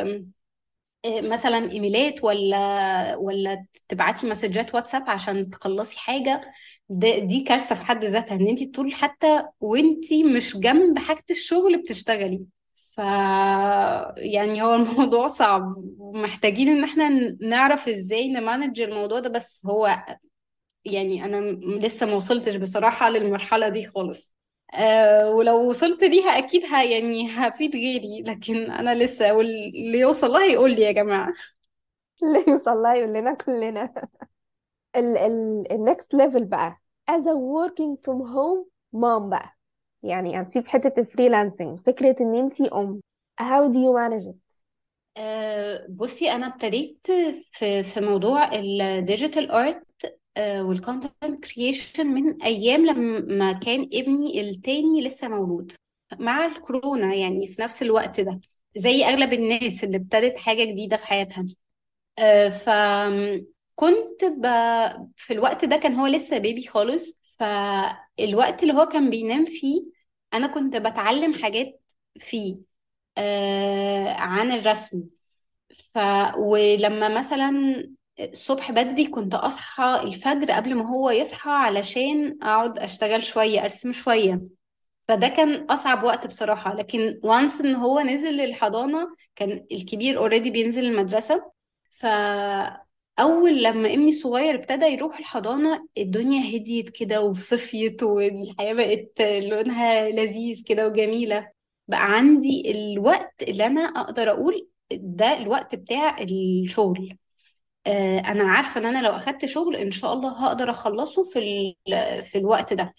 آه، مثلا إيميلات ولا ولا تبعتي مسجات واتساب عشان تخلصي حاجة. ده دي كارثة في حد ذاتها إن انت طول حتى وانت مش جنب حاجة الشغل بتشتغلي. ف يعني هو الموضوع صعب ومحتاجين إن إحنا نعرف إزاي ن manage الموضوع ده بس هو يعني أنا لسه ما وصلتش بصراحة للمرحلة دي خالص. أه ولو وصلت ليها أكيد ه يعني هفيد غيري لكن أنا لسه واللي يوصل لها يقول لي يا جماعة. اللي يوصل لها يقول لنا كلنا. ال ال ال next level بقى as a working from home mom بقى. يعني هنسيب حتة ال freelancing فكرة إن انتي أم how do you manage it أه بصي أنا ابتديت في في موضوع ال digital art وال content creation من أيام لما كان ابني التاني لسه مولود مع الكورونا يعني في نفس الوقت ده زي أغلب الناس اللي ابتدت حاجة جديدة في حياتها. أه فكنت ب... في الوقت ده كان هو لسه baby خالص فالوقت اللي هو كان بينام فيه أنا كنت بتعلم حاجات فيه آه عن الرسم. ف ولما مثلا الصبح بدري كنت أصحى الفجر قبل ما هو يصحى علشان أقعد أشتغل شوية أرسم شوية. فده كان أصعب وقت بصراحة. لكن once إن هو نزل الحضانة كان الكبير already بينزل المدرسة. فأول لما ابني الصغير ابتدى يروح الحضانة الدنيا هديت كده وصفيت والحياة بقت لونها لذيذ كده وجميلة. بقى عندي الوقت اللي أنا أقدر أقول ده الوقت بتاع الشغل. آه، أنا عارفة إن أنا لو أخدت شغل إن شاء الله هقدر أخلصه في في الوقت ده.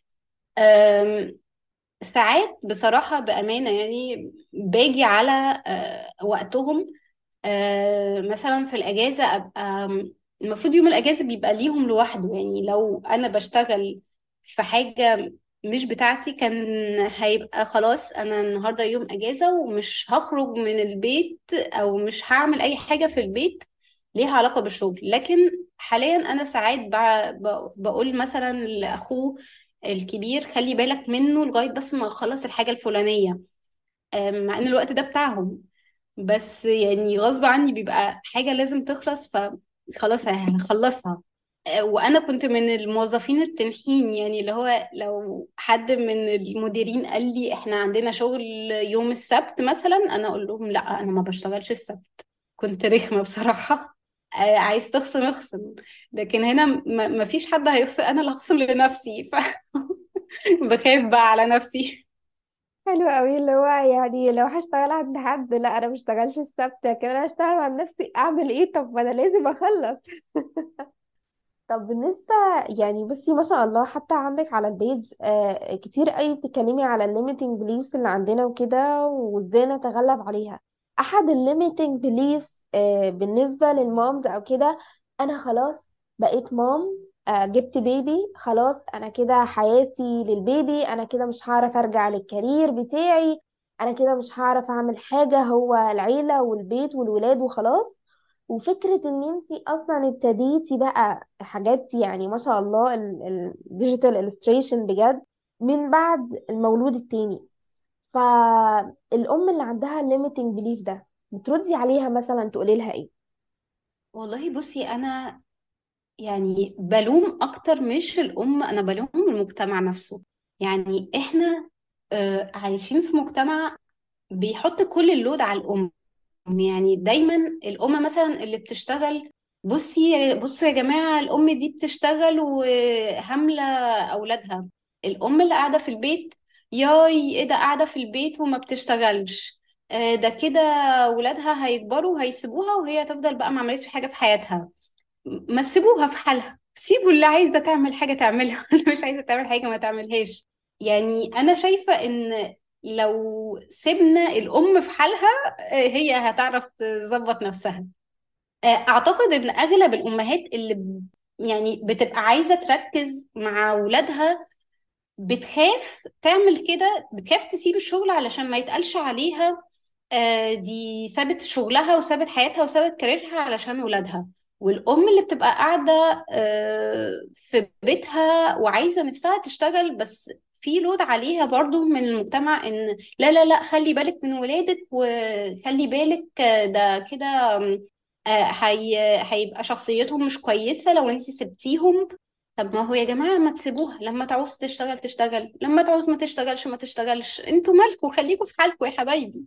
ساعات بصراحة بأمانة يعني باجي على آه، وقتهم آه، مثلا في الأجازة أبقى المفروض يوم الأجازة بيبقى ليهم لوحده. يعني لو أنا بشتغل في حاجة مش بتاعتي كان هيبقى خلاص أنا النهاردة يوم أجازة ومش هخرج من البيت أو مش هعمل أي حاجة في البيت ليها علاقة بالشغل. لكن حاليا أنا ساعات بقول مثلا لأخوه الكبير خلي بالك منه لغاية بس ما أخلص الحاجة الفلانية. آه، مع إن الوقت ده بتاعهم. بس يعني غصب عني بيبقى حاجة لازم تخلص فخلاص هخلصها. وأنا كنت من الموظفين التنحين يعني اللي هو لو حد من المديرين قال لي إحنا عندنا شغل يوم السبت مثلا أنا أقول لهم لأ أنا ما بشتغلش السبت. كنت رخمة بصراحة. آه، عايز تخصم اخصم. لكن هنا ما فيش حد هيخصم أنا اللي هخصم لنفسي. فبخاف بقى على نفسي. حلو قوي اللي هو يعني لو هشتغل عند حد لأ أنا مشتغلش السبت لكن أنا هشتغل عند نفسي أعمل إيه؟ طب ما أنا لازم أخلص. طب بالنسبة يعني بصي ما شاء الله حتى عندك على ال page آه كتير قوي بتتكلمي على ال limiting beliefs اللي عندنا وكده وإزاي نتغلب عليها. أحد ال limiting beliefs آه بالنسبة لل moms أو كده أنا خلاص بقيت mom آه جبت baby خلاص أنا كده حياتي لل baby أنا كده مش هعرف أرجع لل career بتاعي أنا كده مش هعرف أعمل حاجة هو العيلة والبيت والولاد وخلاص. وفكرة إن انتي أصلا ابتديتي بقى حاجات يعني ما شاء الله ال digital illustration بجد من بعد المولود التاني. فالأم اللي عندها limiting belief ده بتردي عليها مثلا تقولي لها إيه؟ والله بصي أنا يعني بلوم أكتر مش الأم أنا بلوم المجتمع نفسه. يعني إحنا آه، عايشين في مجتمع بيحط كل اللود على الأم. يعني دايما الأم مثلا اللي بتشتغل بصي بصوا يا جماعة الأم دي بتشتغل وهاملة أولادها. الأم اللي قاعدة في البيت ياي إيه ده قاعدة في البيت وما بتشتغلش. آه، ده كده ولادها هيكبروا وهيسيبوها وهي تفضل بقى ما عملتش حاجة في حياتها. ما تسيبوها في حالها. سيبوا اللي عايزة تعمل حاجة تعملها اللي مش عايزة تعمل حاجة ما تعملهاش. يعني أنا شايفة إن لو سيبنا الأم في حالها آه، هي هتعرف تظبط نفسها. آه، أعتقد إن أغلب الأمهات اللي يعني بتبقى عايزة تركز مع ولادها بتخاف تعمل كده بتخاف تسيب الشغل علشان ما يتقالش عليها آه، دي سابت شغلها وسابت حياتها وسابت كاريرها علشان ولادها. والأم اللي بتبقى قاعدة آه، في بيتها وعايزة نفسها تشتغل بس في لود عليها برضو من المجتمع إن لا لا لا خلي بالك من ولادك وخلي بالك آه، ده كده آه، هي هيبقى شخصيتهم مش كويسة لو انت سبتيهم. طب ما هو يا جماعة ما تسيبوها لما تعوز تشتغل تشتغل لما تعوز ما تشتغلش ما تشتغلش. أنتوا مالكوا خليكوا في حالكوا يا حبايبي.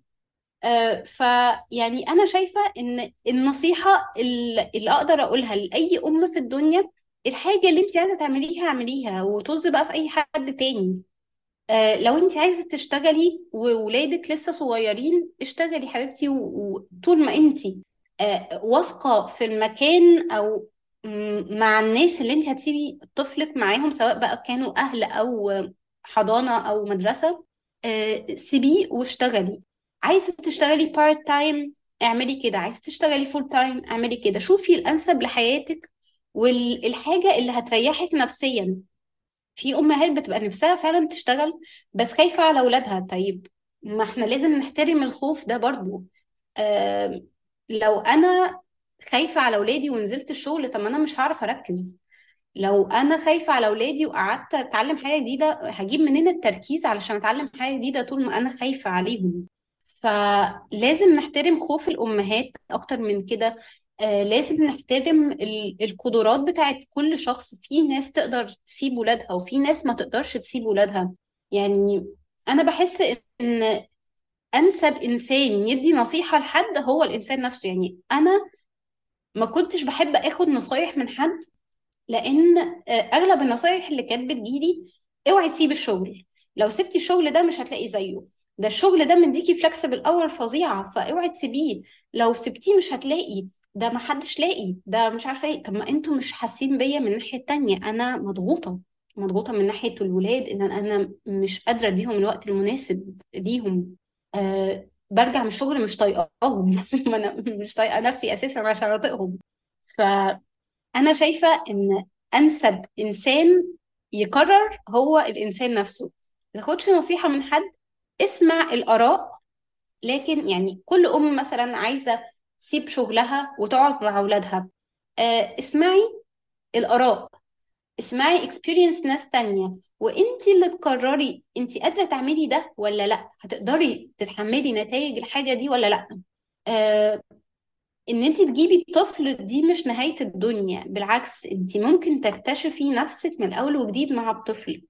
فيعني أنا شايفة إن النصيحة اللي أقدر أقولها لأي أم في الدنيا الحاجة اللي أنت عايزة تعمليها اعمليها وطز بقى في أي حد تاني. آه، لو أنت عايزة تشتغلي وولادك لسه صغيرين اشتغلي حبيبتي وطول ما أنت آه، واثقة في المكان م- مع الناس اللي أنت هتسيبي طفلك معاهم سواء بقى كانوا أهل أو حضانة أو مدرسة آه، سيبيه واشتغلي. عايزة تشتغلي part time اعملي كده. عايزة تشتغلي full time اعملي كده. شوفي الأنسب لحياتك والحاجة اللي هتريحك نفسيا. في أمهات بتبقى نفسها فعلا تشتغل بس خايفة على أولادها. طيب ما إحنا لازم نحترم الخوف ده برضو. آه لو أنا خايفة على أولادي ونزلت الشغل طب ما أنا مش هعرف أركز. لو أنا خايفة على أولادي وقعدت أتعلم حاجة جديدة هجيب منين التركيز علشان أتعلم حاجة جديدة طول ما أنا خايفة عليهم؟ فلازم نحترم خوف الأمهات أكتر من كده. آه لازم نحترم ال- القدرات بتاعت كل شخص. في ناس تقدر تسيب ولادها وفي ناس ما تقدرش تسيب ولادها. يعني أنا بحس إن أنسب إنسان يدي نصيحة لحد هو الإنسان نفسه. يعني أنا ما كنتش بحب آخد نصايح من حد لأن آه، أغلب النصايح اللي كانت بتجيلي اوعي تسيبي الشغل. لو سبتي الشغل ده مش هتلاقي زيه. ده الشغل ده مديكي فلكسبل اور فظيعة فاوعي تسيبيه. لو سبتيه مش هتلاقي. ده ما حدش لاقي. ده مش عارفة إيه. طب ما أنتوا مش حاسين بيا من الناحية التانية. أنا مضغوطة. مضغوطة من ناحية الولاد إن أنا مش قادرة أديهم الوقت المناسب ليهم. أه برجع من الشغل مش طايقاهم. ما أنا مش طايقة نفسي أساسا عشان أطيقهم. ف أنا شايفة إن أنسب إنسان يقرر هو الإنسان نفسه. ما تاخدش نصيحة من حد اسمع الآراء لكن يعني كل أم مثلا عايزة تسيب شغلها وتقعد مع أولادها. آه، اسمعي الآراء. اسمعي اكسبيرينس ناس تانية. وإنتي اللي تقرري إنتي قادرة تعملي ده ولا لأ؟ هتقدري تتحملي نتائج الحاجة دي ولا لأ؟ آه، إن انت تجيبي طفل دي مش نهاية الدنيا. بالعكس انت ممكن تكتشفي نفسك من أول وجديد مع الطفل.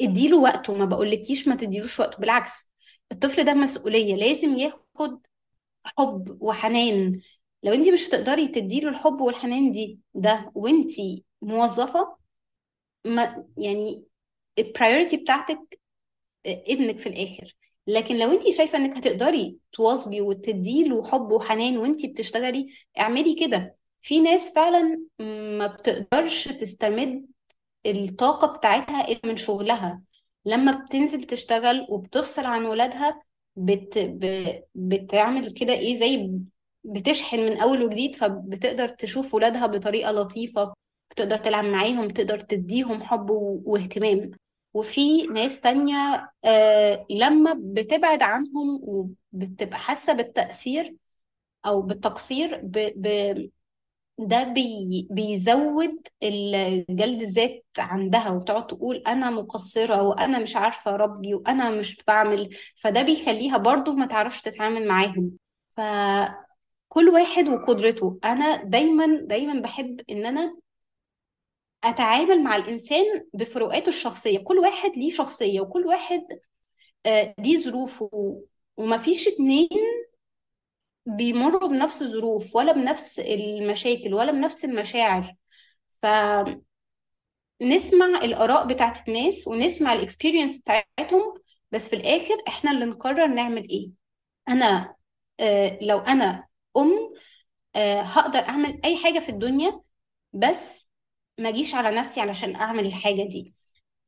اديله وقته ما بقولكيش ما تديلوش وقته. بالعكس الطفل ده مسؤولية لازم ياخد حب وحنان. لو انت مش هتقدري تديله الحب والحنان دي ده وانت موظفة ما يعني البرايورتي بتاعتك ابنك في الآخر. لكن لو انت شايفة انك هتقدري تواظبي وتديله حب وحنان وانت بتشتغلي اعملي كده. في ناس فعلا ما بتقدرش تستمد الطاقة بتاعتها من شغلها لما بتنزل تشتغل وبتفصل عن ولادها بت... ب... بتعمل كده إيه زي بتشحن من أول وجديد فبتقدر تشوف ولادها بطريقة لطيفة بتقدر تلعب معاهم بتقدر تديهم حب. واهتمام وفي ناس تانية آه لما بتبعد عنهم وبتبقى حاسة بالتأثير أو بالتقصير ب... ب... ده بي... بيزود ال- جلد الذات عندها وبتقعد تقول أنا مقصرة وأنا مش عارفة أربي وأنا مش بعمل فده بيخليها برضو ما تعرفش تتعامل معاهم. فكل واحد وقدرته. أنا دايما دايما بحب إن أنا أتعامل مع الإنسان بفروقاته الشخصية. كل واحد ليه شخصية وكل واحد آه، ليه ظروفه. ومفيش اتنين بيمروا بنفس الظروف ولا بنفس المشاكل ولا بنفس المشاعر. فنسمع الآراء بتاعت الناس ونسمع الاكسبيرينس بتاعتهم بس في الآخر إحنا اللي نقرر نعمل إيه. أنا آه، لو أنا أم آه، هقدر أعمل أي حاجة في الدنيا بس ما أجيش على نفسي علشان أعمل الحاجة دي.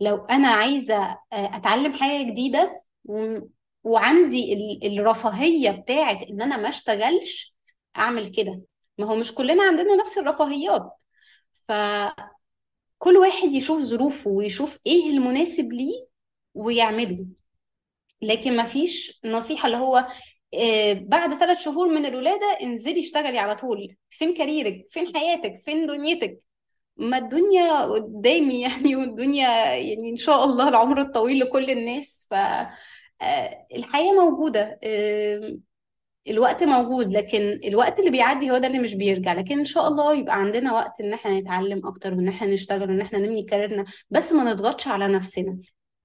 لو أنا عايزة آه، أتعلم حاجة جديدة و... وعندي ال... الرفاهية بتاعت إن أنا ما أشتغلش أعمل كده. ما هو مش كلنا عندنا نفس الرفاهيات. فكل واحد يشوف ظروفه ويشوف إيه المناسب ليه ويعمله. لكن ما فيش نصيحة اللي هو آه، بعد ثلاث شهور من الولادة انزلي اشتغلي على طول. فين كاريرك؟ فين حياتك؟ فين دنيتك؟ ما الدنيا قدامي يعني والدنيا يعني إن شاء الله العمر الطويل لكل الناس. ف آه، الحياة موجودة آه، الوقت موجود لكن الوقت اللي بيعدي هو ده اللي مش بيرجع. لكن إن شاء الله يبقى عندنا وقت إن إحنا نتعلم أكتر وإن إحنا نشتغل وإن إحنا نبني كاريرنا بس ما نضغطش على نفسنا.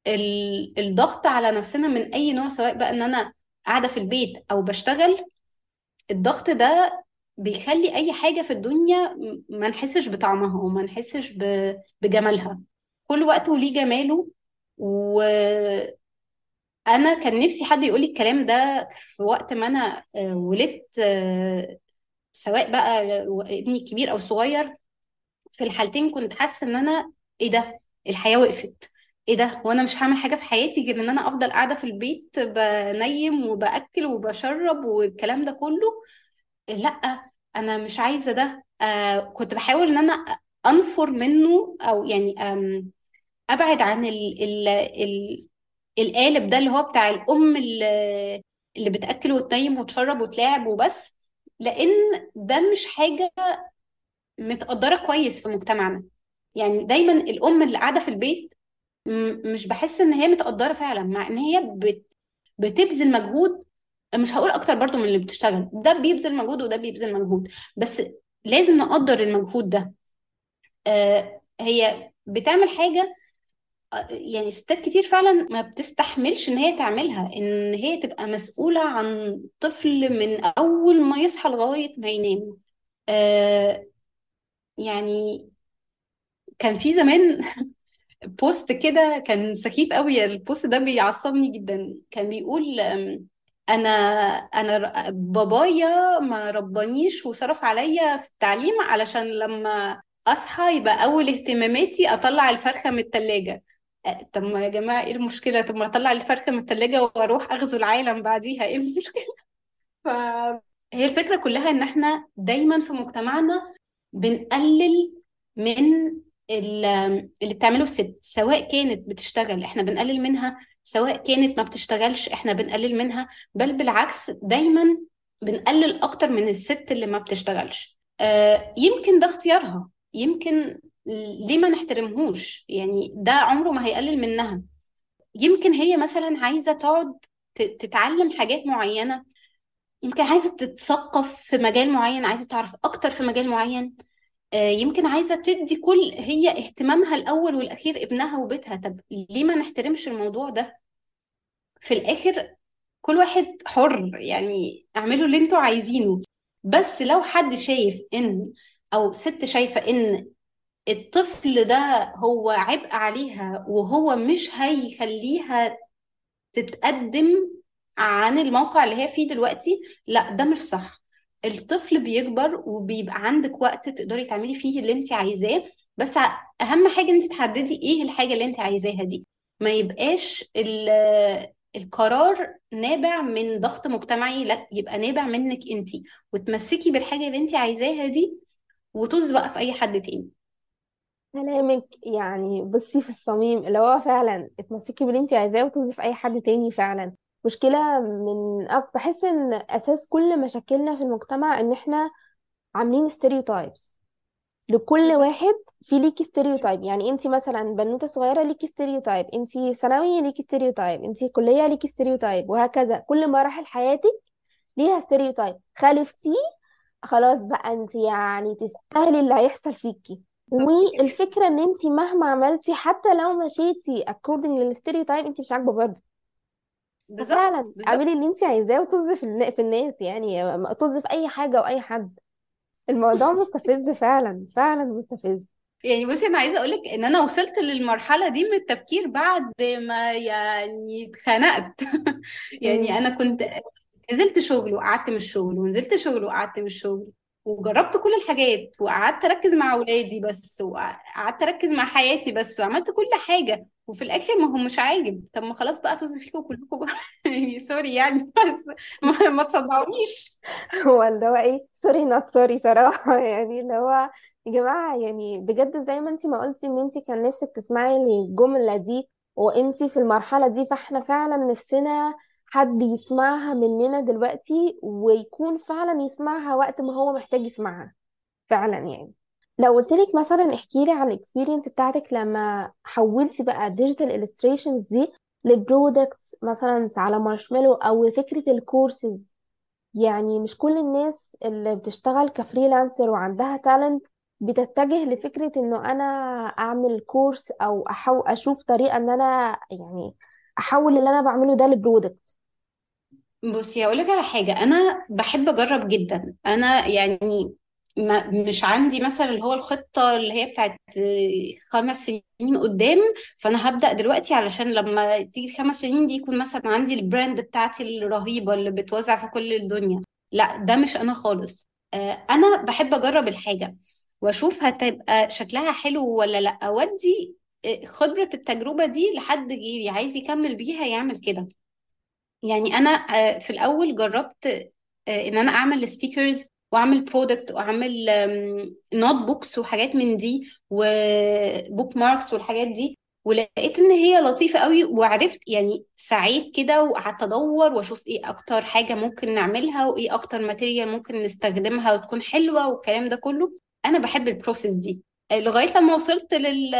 ال- الضغط على نفسنا من أي نوع سواء بقى إن أنا قاعدة في البيت أو بشتغل الضغط ده بيخلي أي حاجة في الدنيا ما نحسش بطعمها وما نحسش بجمالها. كل وقت وليه جماله وأنا كان نفسي حد يقول لي الكلام ده في وقت ما أنا آه، ولدت آه، سواء بقى ابني كبير أو صغير. في الحالتين كنت حاسة إن أنا إيه ده؟ الحياة وقفت. إيه ده؟ وأنا مش هعمل حاجة في حياتي غير إن أنا أفضل قاعدة في البيت بنيم وبأكل وبشرب والكلام ده كله؟ لأ أنا مش عايزة ده. آه كنت بحاول إن أنا أنفر منه أو يعني أبعد عن ال ال القالب ده اللي هو بتاع الأم اللي, بتأكل وتنيم وتشرب وتلاعب وبس لأن ده مش حاجة متقدرة كويس في مجتمعنا. يعني دايما الأم اللي قاعدة في البيت مش بحس إن هي متقدرة فعلا مع إن هي بت بتبذل مجهود مش هقول أكتر برضو من اللي بتشتغل ده بيبذل مجهود وده بيبذل مجهود بس لازم نقدر المجهود ده. آه هي بتعمل حاجة يعني ستات كتير فعلا ما بتستحملش إن هي تعملها إن هي تبقى مسؤولة عن طفل من أول ما يصحى لغاية ما ينام. آه يعني كان في زمان post كده كان سخيف قوي ال post ده بيعصبني جدا. كان بيقول أنا أنا بابايا ما ربانيش وصرف عليا في التعليم علشان لما أصحى يبقى أول اهتماماتي أطلع الفرخة من التلاجة. أه، طب ما يا جماعة إيه المشكلة؟ طب ما أطلع الفرخة من التلاجة وأروح أغزو العالم بعديها إيه المشكلة؟ فهي الفكرة كلها إن إحنا دايما في مجتمعنا بنقلل من ال- اللي بتعمله الست سواء كانت بتشتغل إحنا بنقلل منها سواء كانت ما بتشتغلش إحنا بنقلل منها بل بالعكس دايما بنقلل أكتر من الست اللي ما بتشتغلش. آه يمكن ده اختيارها يمكن ليه ما نحترمهوش؟ يعني ده عمره ما هيقلل منها. يمكن هي مثلا عايزة تقعد تتعلم حاجات معينة. يمكن عايزة تتثقف في مجال معين عايزة تعرف أكتر في مجال معين. آه، يمكن عايزة تدي كل هي اهتمامها الأول والأخير ابنها وبيتها. طب ليه ما نحترمش الموضوع ده؟ في الآخر كل واحد حر يعني اعملوا اللي أنتوا عايزينه. بس لو حد شايف إن أو ست شايفة إن الطفل ده هو عبء عليها وهو مش هيخليها تتقدم عن الموقع اللي هي فيه دلوقتي لا ده مش صح. الطفل بيكبر وبيبقى عندك وقت تقدري تعملي فيه اللي انت عايزاه بس أهم حاجة انت تحددي إيه الحاجة اللي انت عايزاها دي. ما يبقاش ال- القرار نابع من ضغط مجتمعي لا يبقى نابع منك انت. وتمسكي بالحاجة اللي انت عايزاها دي وطز بقى في أي حد تاني. كلامك يعني بصي في الصميم اللي هو فعلا اتمسكي باللي انت عايزاه وطز في أي حد تاني فعلا. مشكلة من أك- بحس إن أساس كل مشاكلنا في المجتمع إن إحنا عاملين stereotypes لكل واحد في ليكي stereotype يعني انت مثلا بنوتة صغيرة ليكي stereotype انت ثانوي ليكي stereotype انت كلية ليكي stereotype وهكذا. كل مراحل حياتك ليها stereotype خالفتيه خلاص بقى انت يعني تستاهلي اللي هيحصل فيكي. والفكرة إن انت مهما عملتي حتى لو مشيتي according لل stereotype انت مش عاجبة برضه. بالظبط ففعلا بالظبط. اعملي اللي انت عايزاه وطز في النا- في الناس يعني طز في أي حاجة وأي حد. الموضوع مستفز فعلا فعلا مستفز. يعني بصي أنا عايزة أقولك إن أنا وصلت للمرحلة دي من التفكير بعد ما يعني اتخنقت. يعني. أنا كنت نزلت شغل وقعدت من الشغل ونزلت شغل وقعدت من الشغل. وجربت كل الحاجات وقعدت أركز مع أولادي بس وقعدت أركز مع حياتي بس وعملت كل حاجة وفي الآخر ما هو مش عاجب. طب ما خلاص بقى طز فيكم كلكم يعني سوري يعني بس ما, ما تصدعونيش. هو اللي هو إيه؟ sorry not sorry صراحة. يعني اللي هو يا جماعة يعني بجد زي ما انتي ما قلتي إن انتي كان نفسك تسمعي الجملة دي وانتي في المرحلة دي فإحنا فعلا نفسنا حد يسمعها مننا دلوقتي ويكون فعلا يسمعها وقت ما هو محتاج يسمعها فعلا يعني. لو قلت لك مثلا احكي لي عن ال experience بتاعتك لما حولتي بقى ال digital illustrations دي ل products مثلا على مارشميلو أو فكرة الكورسز يعني مش كل الناس اللي بتشتغل ك freelancer وعندها talent بتتجه لفكرة إنه أنا أعمل course أو أحو أشوف طريقة إن أنا يعني أحول اللي أنا بعمله ده ل product بصي هقول لك على حاجة. أنا بحب أجرب جدا. أنا يعني ما مش عندي مثلا اللي هو الخطة اللي هي بتاعت خمس سنين قدام فأنا هبدأ دلوقتي علشان لما تيجي خمس سنين دي يكون مثلا عندي ال brand بتاعتي الرهيبة اللي بتوزع في كل الدنيا. لا ده مش أنا خالص. آه، أنا بحب أجرب الحاجة. وأشوف هتبقى شكلها حلو ولا لأ. أودي آه، خبرة التجربة دي لحد غيري. عايز يكمل بيها يعمل كده. يعني أنا آه، في الأول جربت آه، إن أنا أعمل stickers وأعمل product وأعمل notebooks وحاجات من دي و bookmarks والحاجات دي ولقيت إن هي لطيفة قوي وعرفت يعني سعيت كده وقعدت أدور وأشوف إيه أكتر حاجة ممكن نعملها وإيه أكتر material ممكن نستخدمها وتكون حلوة والكلام ده كله. أنا بحب ال process دي. آه، لغاية لما وصلت لل...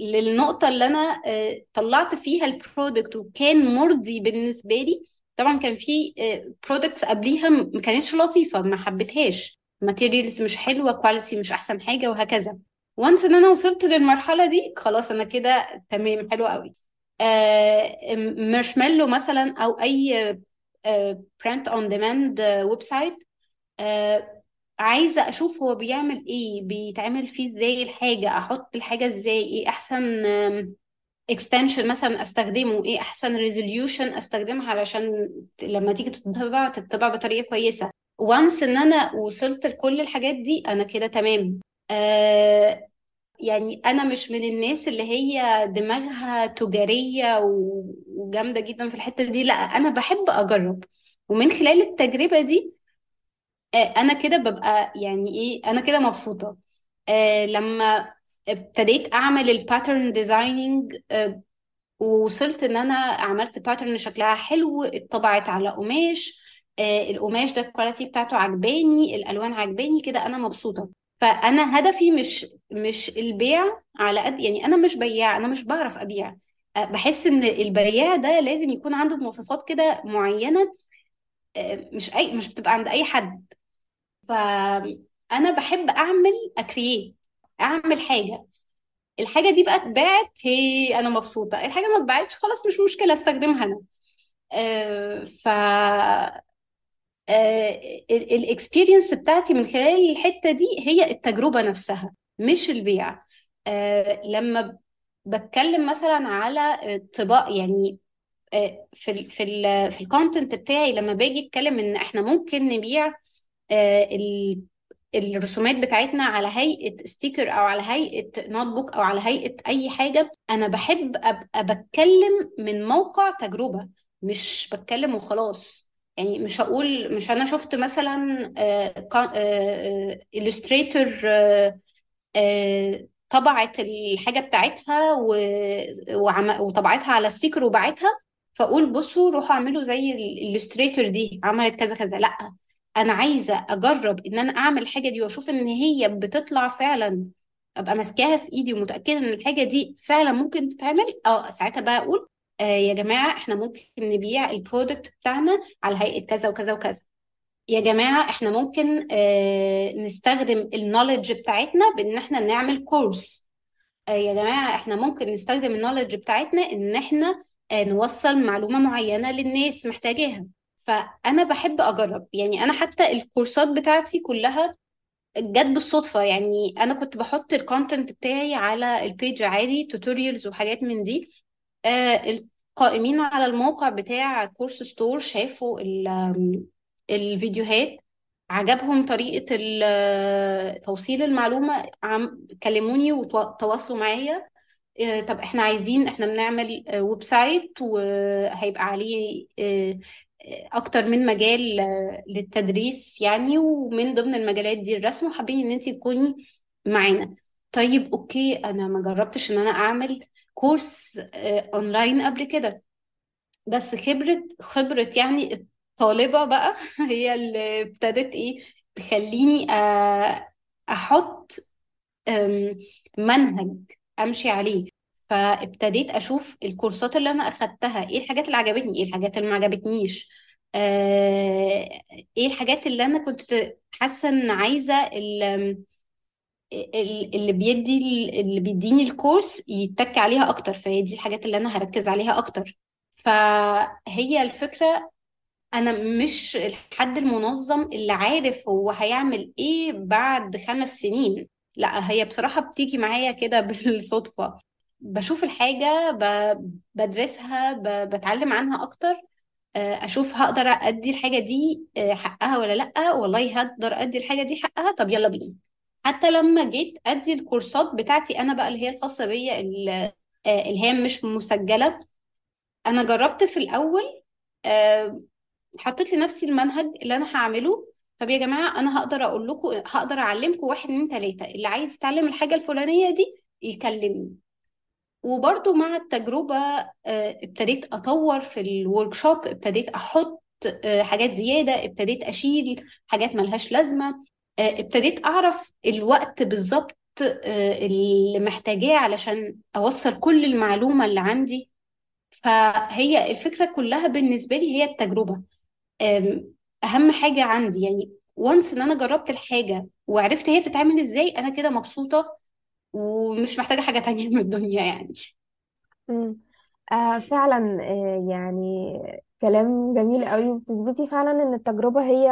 للنقطة اللي أنا آه، طلعت فيها ال product وكان مرضي بالنسبة لي. طبعا كان في products قبليها م- ما كانتش لطيفة ما حبيتهاش. materials مش حلوة quality مش أحسن حاجة وهكذا. once إن أنا وصلت للمرحلة دي خلاص أنا كده تمام حلو قوي. مارشميلو مثلا أو أي print on demand website آه، عايزة أشوف هو بيعمل إيه بيتعمل فيه إزاي الحاجة أحط الحاجة إزاي إيه أحسن extension مثلا أستخدمه إيه أحسن resolution أستخدمها علشان لما تيجي تطبع تطبع بطريقة كويسة. once إن أنا وصلت لكل الحاجات دي أنا كده تمام. آه يعني أنا مش من الناس اللي هي دماغها تجارية و- وجامدة جدا في الحتة دي لأ أنا بحب أجرب. ومن خلال التجربة دي آه، أنا كده ببقى يعني إيه أنا كده مبسوطة. آه لما ابتديت أعمل ال pattern designing ووصلت إن أنا عملت pattern شكلها حلو اتطبعت على قماش آه القماش ده ال quality بتاعته عجباني الألوان عجباني كده أنا مبسوطة. فأنا هدفي مش مش البيع على قد يعني أنا مش بياع أنا مش بعرف أبيع. آه، بحس إن البياع ده لازم يكون عنده مواصفات كده معينة آه، مش أي مش بتبقى عند أي حد. فأنا بحب أعمل أ create أعمل حاجة. الحاجة دي بقى اتباعت هي أنا مبسوطة. الحاجة ما اتباعتش خلاص مش مشكلة أستخدمها أنا. آه، ف ال experience بتاعتي من خلال الحتة دي هي التجربة نفسها مش البيع. آه، لما بتكلم مثلا على طباع يعني آه، في ال في ال في ال content بتاعي لما باجي اتكلم إن إحنا ممكن نبيع آه، ال- الرسومات بتاعتنا على هيئة sticker أو على هيئة notebook أو على هيئة أي حاجة أنا بحب أبقى بتكلم من موقع تجربة مش بتكلم وخلاص يعني مش هقول مش أنا شفت مثلا illustrator طبعت الحاجة بتاعتها. وطبعتها على sticker وبعتها فاقول بصوا روحوا اعملوا زي ال illustrator دي عملت كذا كذا. لأ أنا عايزة أجرب إن أنا أعمل الحاجة دي وأشوف إن هي بتطلع فعلا. أبقى ماسكاها في إيدي ومتأكدة إن الحاجة دي فعلا ممكن تتعمل. أه ساعتها بقى أقول آه يا جماعة إحنا ممكن نبيع ال product بتاعنا على هيئة كذا وكذا وكذا. يا جماعة إحنا ممكن آه نستخدم ال knowledge بتاعتنا بإن إحنا نعمل course آه، يا جماعة إحنا ممكن نستخدم ال knowledge بتاعتنا إن إحنا نوصل معلومة معينة للناس محتاجاها. فأنا بحب أجرب. يعني أنا حتى ال courseات بتاعتي كلها جت بالصدفة. يعني أنا كنت بحط ال content بتاعي على ال page عادي tutorials وحاجات من دي. آه، القائمين على الموقع بتاع Course Store شافوا الفيديوهات. عجبهم طريقة ال- توصيل المعلومة. كلموني وتواصلوا معايا. آه، طب إحنا عايزين إحنا بنعمل آه، website وهيبقى عليه آه، آه، أكتر من مجال آه، للتدريس يعني ومن ضمن المجالات دي الرسم وحابين ان انت تكوني معانا. طيب okay أنا ما جربتش ان أنا اعمل course آه، اونلاين قبل كده. بس خبرة خبرة يعني الطالبة بقى هي اللي ابتدت إيه تخليني آه، أحط منهج امشي عليه. فابتديت أشوف ال courseات اللي أنا اخدتها إيه الحاجات اللي عجبتني إيه الحاجات اللي ما عجبتنيش آه، إيه الحاجات اللي أنا كنت حاسة ان عايزة ال- ال- اللي بيدي اللي بيديني الكورس يتك عليها أكتر فهي دي الحاجات اللي أنا هركز عليها أكتر. فهي الفكرة أنا مش الحد المنظم اللي عارف هو هيعمل إيه بعد خمس سنين. لا هي بصراحة بتيجي معايا كده بالصدفة. بشوف الحاجة بدرسها بتعلم عنها أكتر. آه، أشوف هقدر أدي الحاجة دي آه، حقها ولا لأ. والله هقدر أدي الحاجة دي حقها طب يلا بينا. حتى لما جيت أدي الكورسات بتاعتي أنا بقى اللي هي الخاصة بيا اللي آه، اللي هي مش مسجلة أنا جربت في الأول آه، حطيت لنفسي المنهج اللي أنا هعمله. طب يا جماعة أنا هقدر أقول لكم هقدر أعلمكم واحد اتنين تلاتة اللي عايز يتعلم الحاجة الفلانية دي يكلمني. وبرضو مع التجربة آه، ابتديت أطور في الوركشوب ابتديت أحط آه، حاجات زيادة ابتديت أشيل حاجات ملهاش لازمة آه، ابتديت أعرف الوقت بالظبط اللي محتاجاه علشان أوصل كل المعلومة اللي عندي. فهي الفكرة كلها بالنسبة لي هي التجربة. أهم حاجة عندي يعني وانس إن أنا جربت الحاجة وعرفت هي بتتعمل إزاي أنا كده مبسوطة ومش محتاجة حاجة تانية من الدنيا يعني. مم. آه فعلا آه يعني كلام جميل قوي وبتثبتي فعلا إن التجربة هي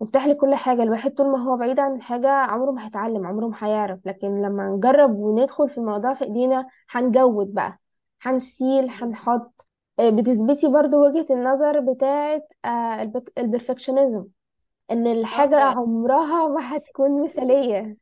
مفتاح لكل حاجة. الواحد طول ما هو بعيد عن الحاجة عمره ما هيتعلم عمره ما هيعرف. لكن لما نجرب وندخل في الموضوع في إيدينا هنجود بقى هنشيل هنحط. بتثبتي برضو وجهة النظر بتاعت آه البرفكشنزم إن آه الحاجة ده عمرها ما هتكون مثالية.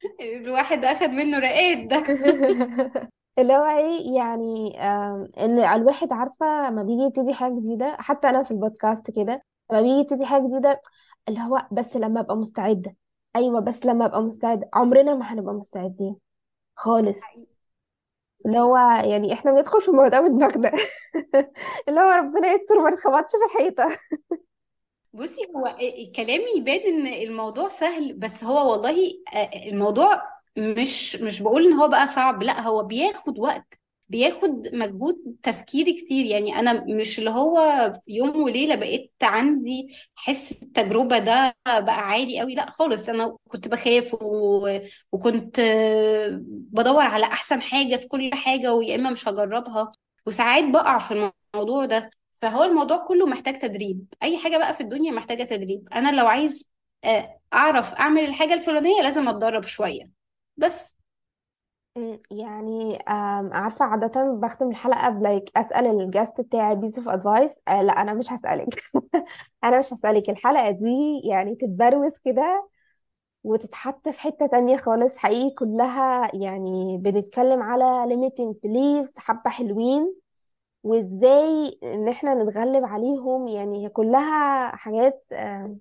الواحد أخد منه رقاد. ده اللي هو إيه يعني آم، إن الواحد عارفة لما بيجي يبتدي حاجة جديدة حتى أنا في البودكاست كده لما بيجي يبتدي حاجة جديدة اللي هو بس لما أبقى مستعدة. أيوه بس لما أبقى مستعدة. عمرنا ما هنبقى مستعدين خالص. اللي هو يعني إحنا بندخل في الموضوع بدماغنا اللي هو ربنا يستر ما نخبطش في الحيطة. بصي هو الكلام يبان إن الموضوع سهل بس هو والله آه، الموضوع مش مش بقول إن هو بقى صعب لأ هو بياخد وقت. بياخد مجهود تفكيري كتير. يعني أنا مش اللي هو في يوم وليلة بقيت عندي حس التجربة ده بقى عالي قوي لا خالص أنا كنت بخاف و... وكنت بدور على أحسن حاجة في كل حاجة ويا إما مش هجربها. وساعات بقع في الموضوع ده. فهو الموضوع كله محتاج تدريب. أي حاجة بقى في الدنيا محتاجة تدريب. أنا لو عايز آه، أعرف أعمل الحاجة الفلانية لازم أتدرب شوية. بس. يعني عارفة عادة بختم الحلقة ب like أسأل ال guest بتاعي piece of advice لأ أنا مش هسألك. أنا مش هسألك. الحلقة دي يعني تتبروز كده وتتحط في حتة تانية خالص حقيقي. كلها يعني بنتكلم على limiting beliefs حبة حلوين وإزاي إن إحنا نتغلب عليهم. يعني هي كلها حاجات آه،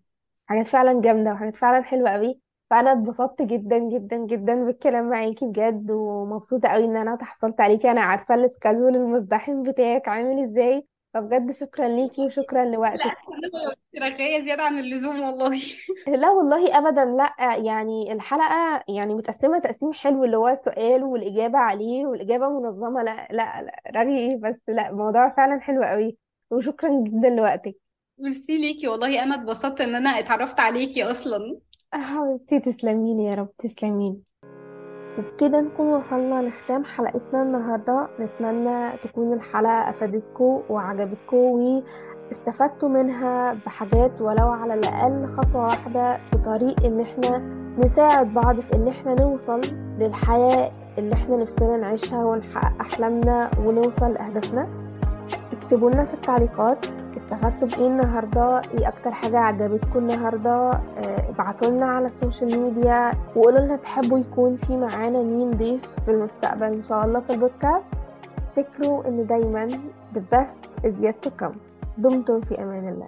حاجات فعلا جامدة وحاجات فعلا حلوة قوي فأنا اتبسطت جدا جدا جدا بالكلام معاكي بجد ومبسوطة قوي إن أنا تحصلت عليكي. أنا عارفة السكادول المزدحم بتاعك عامل إزاي فبجد شكرا ليكي وشكرا لا لوقتك. أنا رغاية زيادة عن اللزوم والله. لا والله ابدا لا يعني الحلقة يعني متقسمة تقسيم حلو اللي هو السؤال والإجابة عليه والإجابة منظمة. لا لا, لا رغي إيه بس لا الموضوع فعلا حلو قوي وشكرا جدا لوقتك. ميرسي ليكي والله. أنا اتبسطت إن أنا اتعرفت عليكي أصلا. حبيبتي تسلميني يا رب تسلميني وبكده نكون وصلنا لختام حلقتنا النهاردة. نتمنى تكون الحلقة أفادتكم وعجبتكم واستفدتوا منها بحاجات ولو على الأقل خطوة واحدة في طريق إن إحنا نساعد بعض في إن إحنا نوصل للحياة اللي إحنا نفسنا نعيشها ونحقق أحلامنا ونوصل لأهدافنا. اكتبوا لنا في التعليقات استفدتوا بإيه النهارده إيه أكتر حاجة عجبتكم النهارده آه، ابعتوا لنا على ال social media وقولوا لنا تحبوا يكون في معانا مين ضيف في المستقبل إن شاء الله في البودكاست. افتكروا إن دايما the best is yet to come. دمتم في أمان الله.